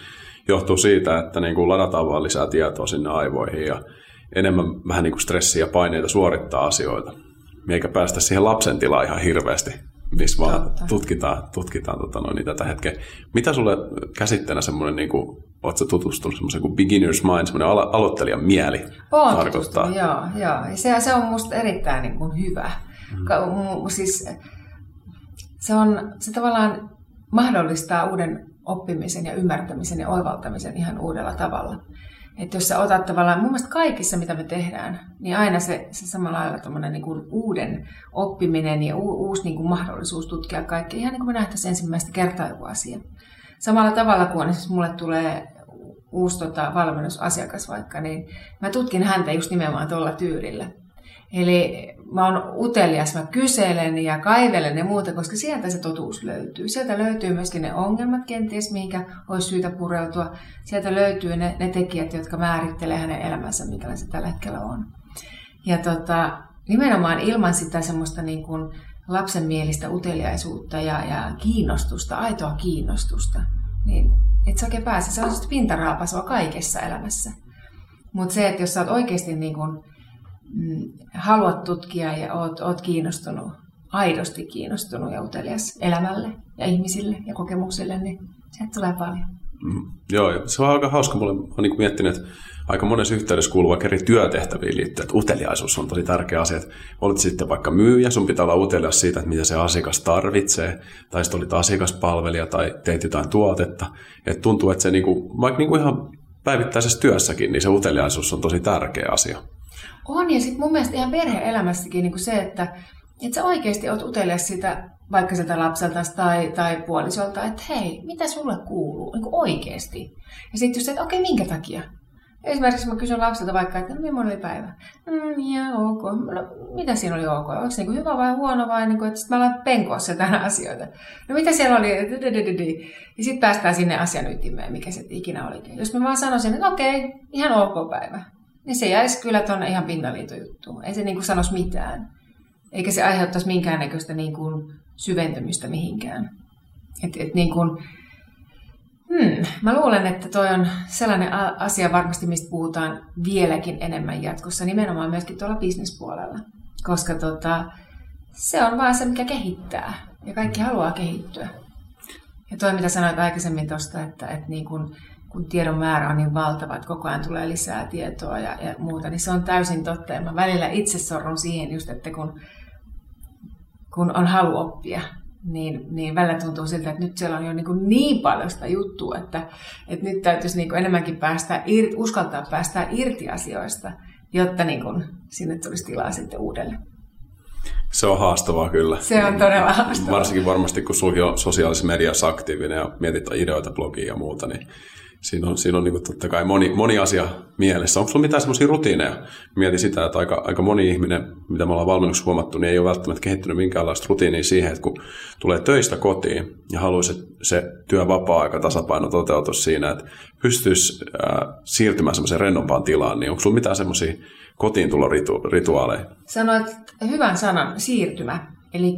johtuu siitä, että niin kuin ladataan vaan lisää tietoa sinne aivoihin ja enemmän vähän niin kuin stressiä ja paineita suorittaa asioita. Eikä päästä siihen lapsen tilaan ihan hirveästi, missä vaan Totta. tutkitaan, tutkitaan tota noin, niin tätä hetkeä. Mitä sulle käsitteenä semmoinen, niin kuin, ootko tutustunut semmoisen kuin beginner's mind, semmoinen alo- aloittelijan mieli Oon tarkoittaa? Joo, joo. Se, se on musta erittäin niin kuin hyvä Mm. Siis, se, on, se tavallaan mahdollistaa uuden oppimisen ja ymmärtämisen ja oivaltamisen ihan uudella tavalla. Että jos sä otat tavallaan, mun mielestä kaikissa mitä me tehdään, niin aina se, se samalla lailla niin kuin uuden oppiminen ja u, uusi niin kuin mahdollisuus tutkia kaikkea, ihan niin kuin me nähtäisiin ensimmäistä kertaa joku asia. Samalla tavalla kuin esimerkiksi mulle tulee uusi tota, valmennusasiakas vaikka, niin mä tutkin häntä just nimenomaan tuolla tyylillä. Eli mä oon utelias, mä kyselen ja kaivelen ja muuta, koska sieltä se totuus löytyy. Sieltä löytyy myöskin ne ongelmat kenties, mihinkä olisi syytä pureutua. Sieltä löytyy ne, ne tekijät, jotka määrittelee hänen elämänsä, mikä se tällä hetkellä on. Ja tota, nimenomaan ilman sitä semmoista niin kuin lapsenmielistä uteliaisuutta ja, ja kiinnostusta, aitoa kiinnostusta, niin et sä oikein pääse. Se on pintaraapasua kaikessa elämässä. Mutta se, että jos sä oot oikeasti niin kuin haluat tutkia ja oot, oot kiinnostunut, aidosti kiinnostunut ja utelias elämälle ja ihmisille ja kokemuksille, niin sieltä tulee paljon. Mm, joo, se on aika hauska. Mulle olen niin miettinyt, että aika monessa yhteydessä kuuluu vaikka eri työtehtäviin liittyen, että uteliaisuus on tosi tärkeä asia. Että olet sitten vaikka myyjä, sun pitää olla utelias siitä, että mitä se asiakas tarvitsee, tai sitten olit asiakaspalvelija tai teet jotain tuotetta. Että tuntuu, että se niinku, vaikka niinku ihan päivittäisessä työssäkin, niin se uteliaisuus on tosi tärkeä asia. On, ja sitten mun mielestä ihan perhe-elämässäkin niin se, että, että sä oikeasti oot utelias sitä vaikka sieltä lapselta tai, tai puolisolta, että hei, mitä sulle kuuluu niin oikeasti. Ja sitten just, että okei, minkä takia? Esimerkiksi mä kysyn lapselta vaikka, että no, millainen oli päivä? Mm, ja ok. No, mitä siinä oli ok? Onko se niin hyvä vai huono vai niin kuin, että mä alan penkoa tänä asioita? No mitä siellä oli? Ja sitten päästään sinne asian ytimeen, mikä se ikinä oli. Jos mä vaan sanoisin, että okei, ihan ok päivä. Niin se jäisi kyllä tuonne ihan pintaliitojuttuun. Ei se niin kuin sanoisi mitään. Eikä se aiheuttaisi minkäännäköistä niin kuin syventymistä mihinkään. Et, et niin kuin, Hmm. Mä luulen, että toi on sellainen asia varmasti, mistä puhutaan vieläkin enemmän jatkossa, nimenomaan myöskin tuolla bisnespuolella. Koska tota, se on vaan se, mikä kehittää. Ja kaikki haluaa kehittyä. Ja toi, mitä sanoit aikaisemmin tuosta, että, että niin kun, kun tiedon määrä on niin valtava, että koko ajan tulee lisää tietoa ja, ja muuta, niin se on täysin totta. Ja mä välillä itse sorrun siihen just, että kun, kun on halu oppia, niin, niin välillä tuntuu siltä, että nyt siellä on jo niin, niin paljon sitä juttua, että, että nyt täytyisi niin enemmänkin päästä irti, uskaltaa päästä irti asioista, jotta niin kuin sinne tulisi tilaa sitten uudelle. Se on haastavaa kyllä. Se on todella haastavaa. Varsinkin varmasti, kun sulki on sosiaalisessa mediassa aktiivinen ja mietit ideoita, blogia ja muuta, niin siinä on, siinä on niin totta kai moni, moni asia mielessä. Onko sinulla mitään semmoisia rutiineja? Mieti sitä, että aika, aika moni ihminen, mitä me ollaan valmennuksessa huomattu, niin ei ole välttämättä kehittynyt minkäänlaista rutiinia siihen, että kun tulee töistä kotiin ja haluaisi, se työ vapaa-aika tasapaino toteutus siinä, että pystyisi äh, siirtymään semmoiseen rennompaan tilaan, niin onko sinulla mitään semmoisia kotiin? Sanoit hyvän sanan, siirtymä. Eli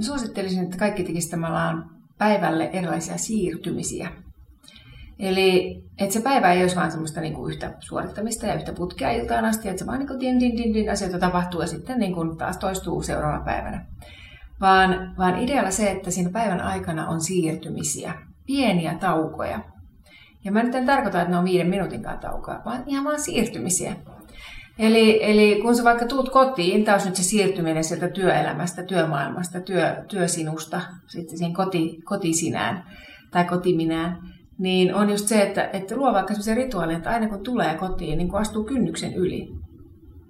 suosittelisin, että kaikki tekisivät päivälle erilaisia siirtymisiä Eli että se päivä ei olisi vain semmoista niin kuin yhtä suorittamista ja yhtä putkea iltaan asti, että se vaan niin kuin din, din, din, din, asioita tapahtuu ja sitten niin kuin taas toistuu seuraavana päivänä. Vaan, vaan idealla se, että siinä päivän aikana on siirtymisiä, pieniä taukoja. Ja mä nyt en tarkoita, että ne on viiden minuutinkaan taukoa, vaan ihan vaan siirtymisiä. Eli, eli kun sä vaikka tuut kotiin, taas nyt se siirtyminen sieltä työelämästä, työmaailmasta, työ, työsinusta, sitten siihen koti, kotisinään tai kotiminään, niin on just se, että, että luo vaikka sellaisia rituaaleja, että aina kun tulee kotiin, niin kun astuu kynnyksen yli,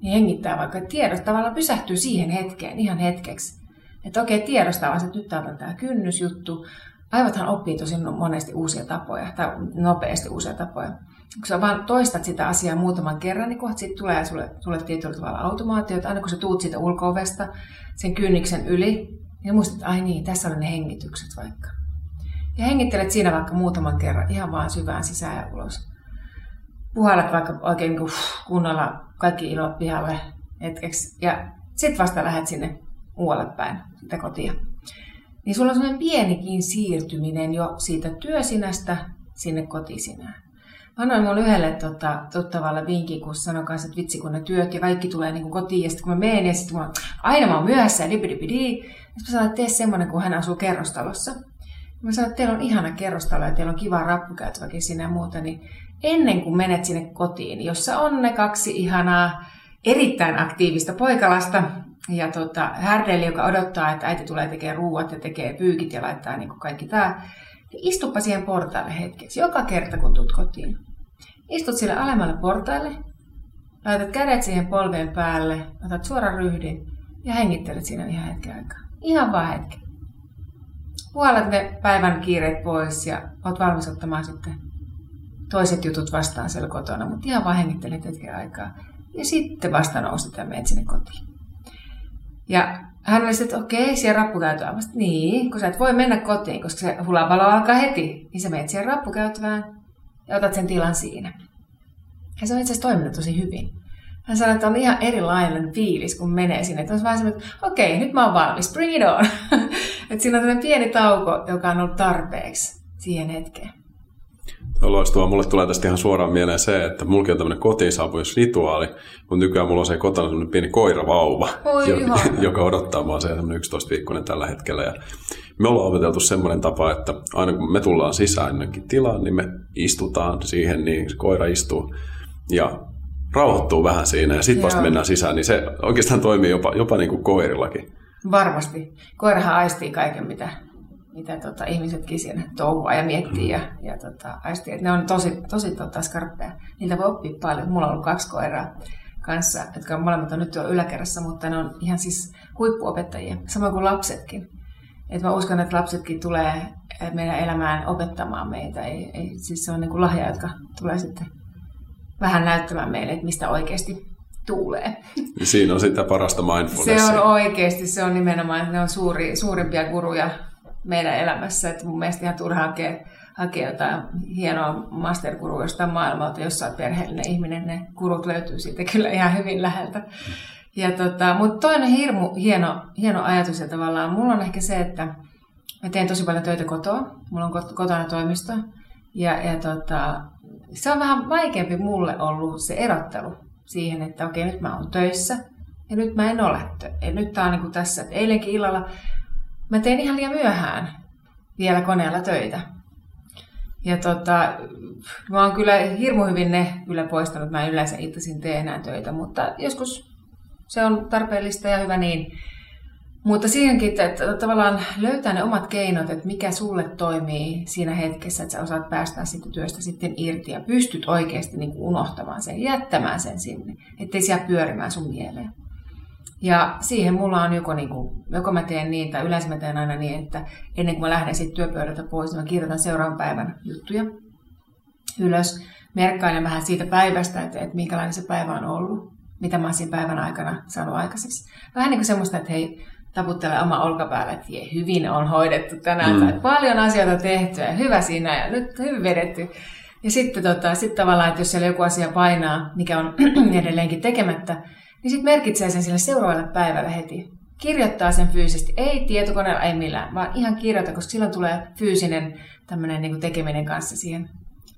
niin hengittää vaikka, että tiedosta tavallaan pysähtyy siihen hetkeen, ihan hetkeksi. Että okei, tiedostaa vaan, että nyt on tämä kynnysjuttu. Aivothan oppii tosi monesti uusia tapoja, tai nopeasti uusia tapoja. Kun sä vaan toistat sitä asiaa muutaman kerran, niin kohta sitten tulee sulle, sulle tietyllä tavalla automaatio, että aina kun sä tuut siitä ulko sen kynnyksen yli, niin muistat, että ai niin, tässä on ne hengitykset vaikka. Ja hengittelet siinä vaikka muutaman kerran ihan vaan syvään sisään ja ulos. Puhallat vaikka oikein niin kunnolla kaikki ilot pihalle hetkeksi. Ja sitten vasta lähdet sinne muualle päin sitä kotia. Niin sulla on sellainen pienikin siirtyminen jo siitä työsinästä sinne kotisinään. Mä annoin mun yhdelle tota, tuttavalle vinkin, kun sanoin kanssa, että vitsi kun ne työt ja kaikki tulee niin kotiin. Ja sitten kun mä menen ja sitten mä aina mä oon myöhässä ja dipidipidi. Sitten mä sanoin, että tee semmoinen, kun hän asuu kerrostalossa. Mä sanoin, että teillä on ihana kerrostalo ja teillä on kiva rappukäytäväkin sinne ja muuta, niin ennen kuin menet sinne kotiin, jossa on ne kaksi ihanaa, erittäin aktiivista poikalasta ja tota, härdeli, joka odottaa, että äiti tulee tekemään ruuat ja tekee pyykit ja laittaa niin kuin kaikki tämä, niin istuppa siihen portaalle hetkeksi, joka kerta kun tulet kotiin. Istut sille alemmalle portaille, laitat kädet siihen polveen päälle, otat suoran ryhdin ja hengittelet siinä ihan hetken aikaa. Ihan vaan hetken puolet ne päivän kiireet pois ja oot valmis ottamaan sitten toiset jutut vastaan siellä kotona, mutta ihan vaan hengittelet hetken aikaa. Ja sitten vasta nousit ja menet sinne kotiin. Ja hän oli että okei, siellä rappukäytävään. Mä niin, kun sä et voi mennä kotiin, koska se hulapalo alkaa heti, niin sä menet siihen rappukäytävään ja otat sen tilan siinä. Ja se on itse asiassa toiminut tosi hyvin. Hän sanoi, että on ihan erilainen fiilis, kun menee sinne. Että on vähän semmoinen, että okei, nyt mä oon valmis, bring it on. että siinä on tämmöinen pieni tauko, joka on ollut tarpeeksi siihen hetkeen. On loistavaa. Mulle tulee tästä ihan suoraan mieleen se, että mulla on tämmöinen kotiin rituaali, mutta nykyään mulla on se kotona semmoinen pieni koiravauva, Oi, jo, joka odottaa mua se 11-viikkoinen tällä hetkellä. Ja me ollaan opeteltu semmoinen tapa, että aina kun me tullaan sisään ennenkin tilaan, niin me istutaan siihen, niin se koira istuu ja rauhoittuu vähän siinä ja sitten vasta mennään sisään, niin se oikeastaan toimii jopa, jopa niin kuin koirillakin. Varmasti. Koirahan aistii kaiken, mitä, mitä tota, ihmisetkin siinä touhua ja miettii ja, ja tota, aistii. Et ne on tosi, tosi tota, skarppeja. Niiltä voi oppia paljon. Mulla on ollut kaksi koiraa kanssa, jotka molemmat on nyt tuolla yläkerrassa, mutta ne on ihan siis huippuopettajia, samoin kuin lapsetkin. Et mä uskon, että lapsetkin tulee eh, meidän elämään opettamaan meitä. Ei, ei, siis se on niin kuin lahja, jotka tulee sitten vähän näyttämään meille, että mistä oikeasti tuulee. Niin Siinä on sitä parasta Se mindfulnessia. on oikeasti, se on nimenomaan, ne on suuri, suurimpia guruja meidän elämässä. Että mun mielestä ihan turha hakea, hakea jotain hienoa mastergurua jostain maailmalta, jos sä oot perheellinen ihminen. Ne gurut löytyy siitä kyllä ihan hyvin läheltä. Ja tota, mutta toinen hirmu hieno, hieno ajatus ja tavallaan mulla on ehkä se, että mä teen tosi paljon töitä kotoa. Mulla on kot- kotona toimisto. Ja, ja tota, se on vähän vaikeampi mulle ollut se erottelu siihen, että okei, nyt mä oon töissä ja nyt mä en ole. ja Nyt tää on niin tässä, että eilenkin illalla mä tein ihan liian myöhään vielä koneella töitä. Ja tota, mä oon kyllä hirmu hyvin ne kyllä poistanut. Mä en yleensä iltaisin tee enää töitä, mutta joskus se on tarpeellista ja hyvä niin. Mutta siihenkin, että, tavallaan löytää ne omat keinot, että mikä sulle toimii siinä hetkessä, että sä osaat päästä siitä työstä sitten irti ja pystyt oikeasti niin kuin unohtamaan sen, jättämään sen sinne, ettei siellä pyörimään sun mieleen. Ja siihen mulla on joko, niin kuin, joko mä teen niin, tai yleensä mä teen aina niin, että ennen kuin mä lähden siitä työpöydältä pois, niin mä kirjoitan seuraavan päivän juttuja ylös. Merkkailen vähän siitä päivästä, että, että minkälainen se päivä on ollut, mitä mä oon siinä päivän aikana saanut aikaiseksi. Vähän niin kuin semmoista, että hei, taputtele oma olkapäällä, että jee, hyvin on hoidettu tänään, mm. tai paljon asioita tehty ja hyvä siinä ja nyt hyvin vedetty. Ja sitten tota, sit tavallaan, että jos siellä joku asia painaa, mikä on edelleenkin tekemättä, niin sitten merkitsee sen sille seuraavalle päivälle heti. Kirjoittaa sen fyysisesti, ei tietokoneella, ei millään, vaan ihan kirjoita, koska silloin tulee fyysinen tämmöinen niin tekeminen kanssa siihen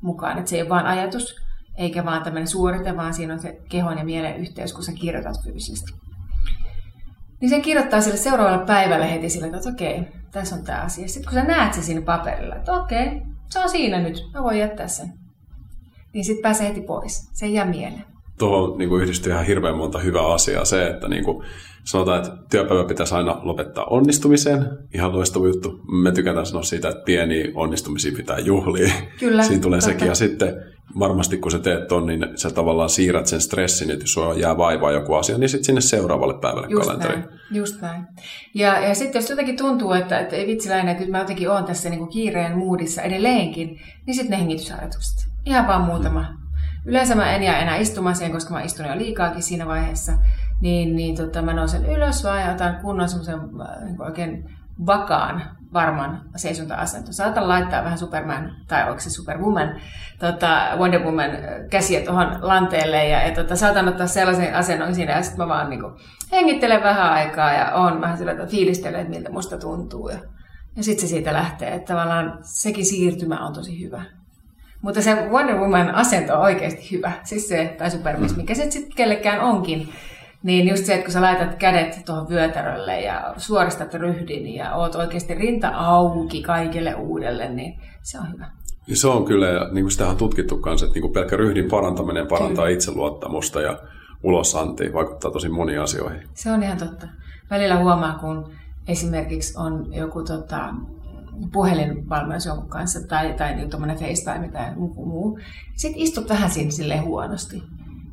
mukaan. Että se ei ole vaan ajatus, eikä vaan tämmöinen suorite, vaan siinä on se kehon ja mielen yhteys, kun sä kirjoitat fyysisesti. Niin sen kirjoittaa sille seuraavalle päivälle heti sille, että okei, tässä on tämä asia. Sitten kun sä näet se siinä paperilla, että okei, se on siinä nyt, mä voin jättää sen. Niin sitten pääsee heti pois. Se ei jää mieleen. Tuohon niin kuin yhdistyy ihan hirveän monta hyvää asiaa. Se, että niin kuin sanotaan, että työpäivä pitäisi aina lopettaa onnistumiseen. Ihan loistava juttu. Me tykätään sanoa siitä, että pieniä onnistumisia pitää juhlia. Kyllä, Siinä tulee totta. sekin. Ja sitten varmasti kun sä teet ton, niin sä tavallaan siirrät sen stressin, että jos sulla jää vaivaa joku asia, niin sitten sinne seuraavalle päivälle Just kalenteriin. näin, just näin. Ja, ja sitten jos jotenkin tuntuu, että, että ei vitsiläinen, että nyt mä jotenkin oon tässä niin kuin kiireen moodissa edelleenkin, niin sitten ne hengitysharjoitukset. Ihan vaan muutama. Yleensä mä en jää enää istumaan siihen, koska mä istun jo liikaakin siinä vaiheessa. Niin, niin tota, mä nousen ylös vaan ja otan kunnon semmoisen äh, niin oikein vakaan, varman seisonta-asento. Saatan laittaa vähän Superman, tai onko se Superwoman, tota, Wonder Woman käsiä tuohon lanteelle ja, ja tota, saatan ottaa sellaisen asennon siinä ja sitten mä vaan niin kuin, hengittelen vähän aikaa ja on vähän sillä, että fiilistelen, että miltä musta tuntuu. Ja, ja sitten se siitä lähtee, että tavallaan sekin siirtymä on tosi hyvä. Mutta se Wonder Woman asento on oikeasti hyvä. Siis se, tai Superman, mikä se sitten kellekään onkin. Niin just se, että kun sä laitat kädet tuohon vyötärölle ja suoristat ryhdin ja oot oikeasti rinta auki kaikille uudelle, niin se on hyvä. Ja se on kyllä, ja niin kuin sitä on tutkittu kanssa, että niin kuin pelkkä ryhdin parantaminen parantaa Kyllä. itseluottamusta ja ulosanti vaikuttaa tosi moniin asioihin. Se on ihan totta. Välillä huomaa, kun esimerkiksi on joku tota, puhelinvalmennus jonkun kanssa tai, tai niin tuommoinen FaceTime tai muu. muu. Sitten istut vähän siinä huonosti.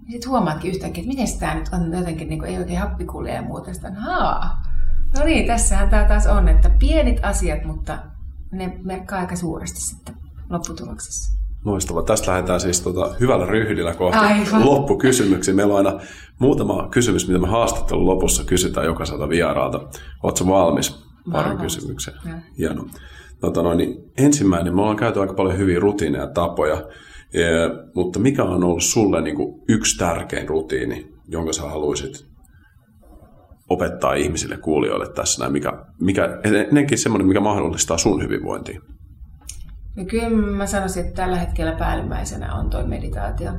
Ja sitten huomaatkin yhtäkkiä, että miten tämä nyt on jotenkin, niin kuin, ei oikein happikulje ja muuta. Sitten, haa, no niin, tässähän tämä taas on, että pienit asiat, mutta ne merkkaa aika suuresti sitten lopputuloksessa. Loistavaa. Tästä lähdetään siis tota, hyvällä ryhdillä kohti Aivan. loppukysymyksiä. Meillä on aina muutama kysymys, mitä me haastattelun lopussa kysytään jokaiselta vieraalta. Oletko valmis? Pari Valmis. kysymyksiä. Joo. Hieno. Tota noin, niin ensimmäinen, me ollaan käyty aika paljon hyviä rutiineja ja tapoja, e, mutta mikä on ollut sulle niin kuin yksi tärkein rutiini, jonka sä haluaisit opettaa ihmisille, kuulijoille tässä näin, mikä, mikä ennenkin semmoinen, mikä mahdollistaa sun hyvinvointia? No kyllä mä sanoisin, että tällä hetkellä päällimmäisenä on tuo meditaatio.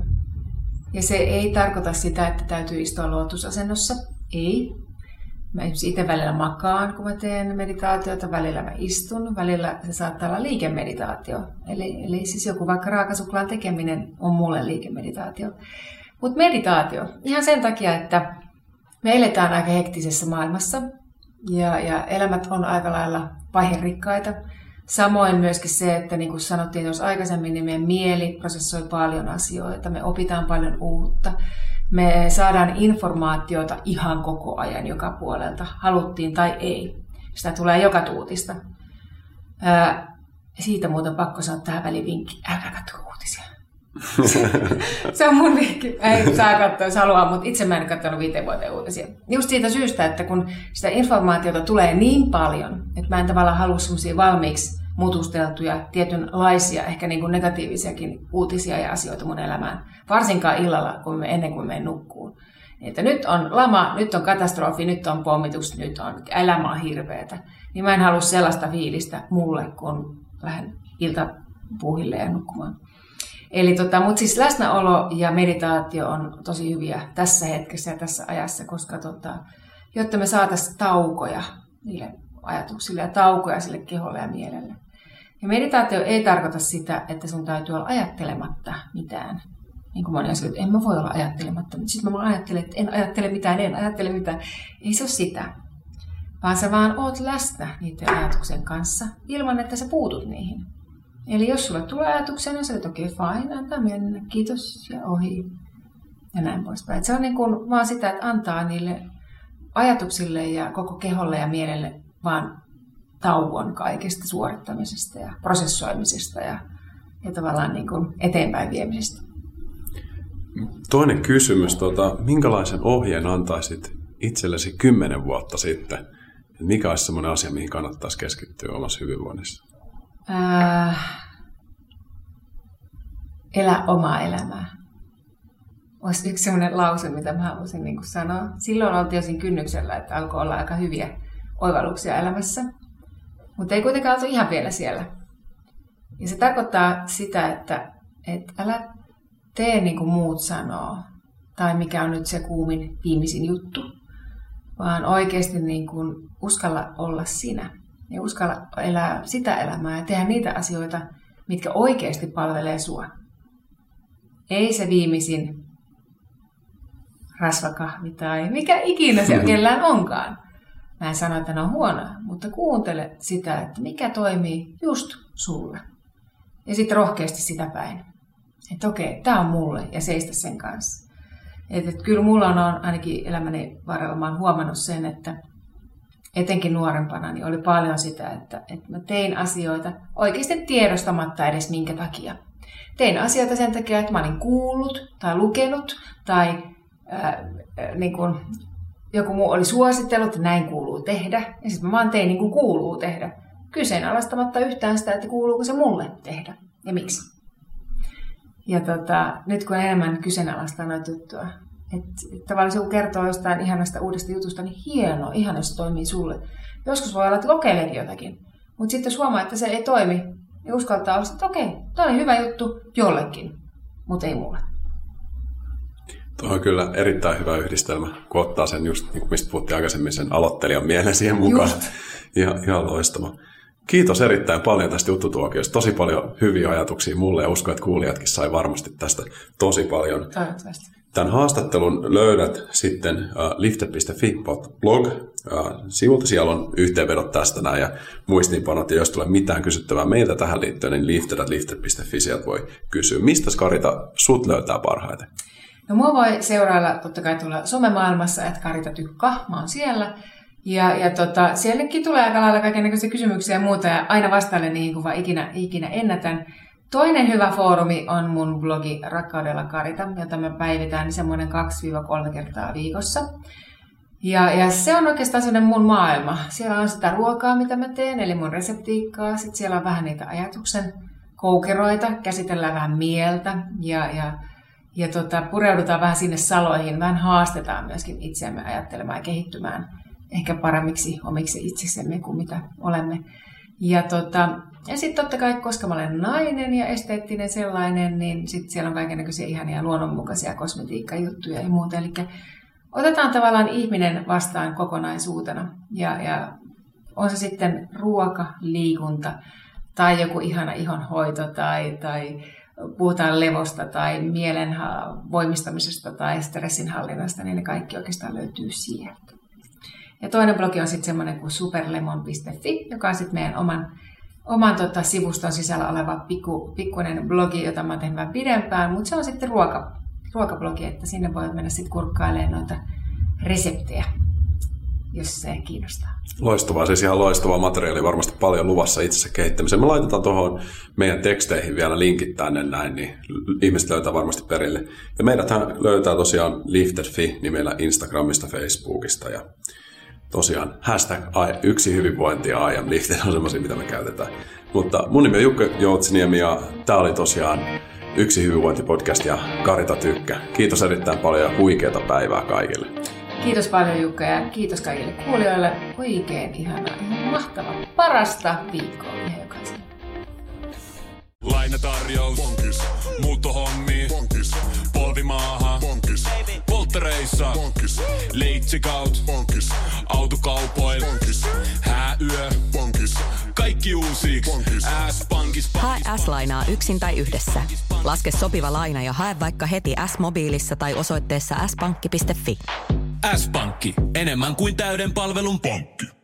Ja se ei tarkoita sitä, että täytyy istua luotusasennossa. Ei. Mä itse välillä makaan, kun mä teen meditaatiota, välillä mä istun, välillä se saattaa olla liikemeditaatio. Eli, eli siis joku vaikka raakasuklaan tekeminen on mulle liikemeditaatio. Mutta meditaatio, ihan sen takia, että me eletään aika hektisessä maailmassa ja, ja elämät on aika lailla vaiherikkaita. Samoin myöskin se, että niin kuin sanottiin jos aikaisemmin, niin meidän mieli prosessoi paljon asioita, me opitaan paljon uutta. Me saadaan informaatiota ihan koko ajan joka puolelta, haluttiin tai ei. Sitä tulee joka tuutista. Ää, siitä muuten pakko sanoa tähän välivinkki, älkää katso uutisia. se on mun vinkki. Ei saa katsoa, jos haluaa, mutta itse mä en katsonut viiteen vuoteen uutisia. Just siitä syystä, että kun sitä informaatiota tulee niin paljon, että mä en tavallaan halua semmoisia valmiiksi mutusteltuja, tietynlaisia, ehkä niin kuin negatiivisiakin uutisia ja asioita mun elämään. Varsinkaan illalla, kun me, ennen kuin me nukkuun. Että nyt on lama, nyt on katastrofi, nyt on pommitus, nyt on elämä on hirveätä. Niin mä en halua sellaista fiilistä mulle, kun lähden iltapuuhille ja nukkumaan. Eli tota, mutta siis läsnäolo ja meditaatio on tosi hyviä tässä hetkessä ja tässä ajassa, koska tota, jotta me saataisiin taukoja niille ajatuksille ja taukoja sille keholle ja mielelle. Ja meditaatio ei tarkoita sitä, että sun täytyy olla ajattelematta mitään. Niin kuin moni asia, että en mä voi olla ajattelematta. Mutta sitten mä ajattelen, että en ajattele mitään, en ajattele mitään. Ei se ole sitä. Vaan sä vaan oot läsnä niiden ajatuksen kanssa ilman, että sä puutut niihin. Eli jos sulle tulee ajatuksia, niin sä olet okei, okay, fine, antaa mennä, kiitos ja ohi. Ja näin poispäin. Et se on niin kuin vaan sitä, että antaa niille ajatuksille ja koko keholle ja mielelle vaan tauon kaikesta suorittamisesta ja prosessoimisesta ja, ja tavallaan niin kuin eteenpäin viemisestä. Toinen kysymys, tota, minkälaisen ohjeen antaisit itsellesi kymmenen vuotta sitten? Mikä olisi sellainen asia, mihin kannattaisi keskittyä omassa hyvinvoinnissa? Äh, elä omaa elämää. Olisi yksi sellainen lause, mitä mä haluaisin niin sanoa. Silloin oltiin siinä kynnyksellä, että alkoi olla aika hyviä oivalluksia elämässä. Mutta ei kuitenkaan oltu ihan vielä siellä. Ja se tarkoittaa sitä, että, että älä tee niin kuin muut sanoo, tai mikä on nyt se kuumin viimeisin juttu, vaan oikeasti niin kuin uskalla olla sinä ja uskalla elää sitä elämää ja tehdä niitä asioita, mitkä oikeasti palvelee sua. Ei se viimeisin rasvakahvi tai mikä ikinä se kellään onkaan. Mä en sano, että ne on huonoa, mutta kuuntele sitä, että mikä toimii just sulle. Ja sitten rohkeasti sitä päin. Että okei, tämä on mulle ja seistä sen kanssa. Että et kyllä mulla on ainakin elämäni varrella, mä oon huomannut sen, että etenkin nuorempana niin oli paljon sitä, että, että mä tein asioita oikeasti tiedostamatta edes minkä takia. Tein asioita sen takia, että mä olin kuullut tai lukenut tai ää, niin kuin joku muu oli suositellut, että näin kuuluu tehdä. Ja sitten mä vaan tein niin kuin kuuluu tehdä. Kyseenalaistamatta yhtään sitä, että kuuluuko se mulle tehdä ja miksi. Ja tota, nyt kun enemmän kyseenalaistaa noita juttuja, että et tavallaan kun kertoo jostain ihanasta uudesta jutusta, niin hieno, ihan jos se toimii sulle. Joskus voi olla, että jotakin. Mutta sitten jos huomaa, että se ei toimi, niin uskaltaa olla, että okei, toi on hyvä juttu jollekin, mutta ei mulle. Tuo on kyllä erittäin hyvä yhdistelmä, kun ottaa sen just, niin kuin mistä puhuttiin aikaisemmin, sen aloittelijan mielen siihen mukaan. Just. Ihan, ihan loistava. Kiitos erittäin paljon tästä juttutuokiosta. Tosi paljon hyviä ajatuksia mulle ja uskon, että kuulijatkin sai varmasti tästä tosi paljon. Toivottavasti. Tämän haastattelun löydät sitten uh, lifte.fi.blog uh, sivulta. Siellä on yhteenvedot tästä näin ja muistiinpanot. Ja jos tulee mitään kysyttävää meiltä tähän liittyen, niin lifte.lifte.fi sieltä voi kysyä. Mistä Karita sut löytää parhaiten? No mua voi seurailla totta kai tuolla somemaailmassa, että Karita Tykka, mä oon siellä. Ja, ja tota, siellekin tulee aika lailla kaikenlaisia kysymyksiä ja muuta, ja aina vastailen niihin, kun vaan ikinä, ikinä ennätän. Toinen hyvä foorumi on mun blogi Rakkaudella Karita, jota mä päivitän semmoinen 2-3 kertaa viikossa. Ja, ja se on oikeastaan sellainen mun maailma. Siellä on sitä ruokaa, mitä mä teen, eli mun reseptiikkaa. Sitten siellä on vähän niitä ajatuksen koukeroita, käsitellään vähän mieltä ja, ja, ja tota, pureudutaan vähän sinne saloihin. Vähän haastetaan myöskin itseämme ajattelemaan ja kehittymään ehkä paremmiksi omiksi itsesemme kuin mitä olemme. Ja, tota, ja sitten totta kai, koska mä olen nainen ja esteettinen sellainen, niin sitten siellä on kaikenlaisia ihania luonnonmukaisia kosmetiikkajuttuja ja muuta. Eli otetaan tavallaan ihminen vastaan kokonaisuutena. Ja, ja on se sitten ruoka, liikunta tai joku ihana ihonhoito tai, tai puhutaan levosta tai mielen voimistamisesta tai stressinhallinnasta, niin ne kaikki oikeastaan löytyy sieltä. Ja toinen blogi on sitten semmoinen kuin superlemon.fi, joka on sitten meidän oman, oman tota, sivuston sisällä oleva pikku, pikkuinen blogi, jota mä oon vähän pidempään, mutta se on sitten ruoka, ruokablogi, että sinne voi mennä sitten kurkkailemaan noita reseptejä, jos se kiinnostaa. Loistavaa, siis ihan loistavaa materiaalia, varmasti paljon luvassa itsessä kehittämiseen. Me laitetaan tuohon meidän teksteihin vielä linkit tänne näin, niin ihmiset löytää varmasti perille. Ja meidät löytää tosiaan Lifted.fi nimellä Instagramista, Facebookista ja tosiaan hashtag yksi hyvinvointi ja I am lifted on semmoisia, mitä me käytetään. Mutta mun nimi on Jukka Joutsiniemi ja tämä oli tosiaan yksi hyvinvointipodcast ja Karita Tykkä. Kiitos erittäin paljon ja huikeata päivää kaikille. Kiitos paljon Jukka ja kiitos kaikille kuulijoille. Oikein ihana, ihan mahtava, parasta viikkoa ihan jokaiselle. Lainatarjous. Bonkis. Muuttohommi. Bonkis. Polvimaaha. Bonkis. Polttereissa. Bonkis. Leitsikaut. Bonkis. Autokaupoil. Bonkis. Hääyö. Bonkis. Kaikki uusi. S-pankis. Hae S-lainaa yksin tai yhdessä. Laske sopiva laina ja hae vaikka heti S-mobiilissa tai osoitteessa s-pankki.fi. S-pankki. Enemmän kuin täyden palvelun pankki.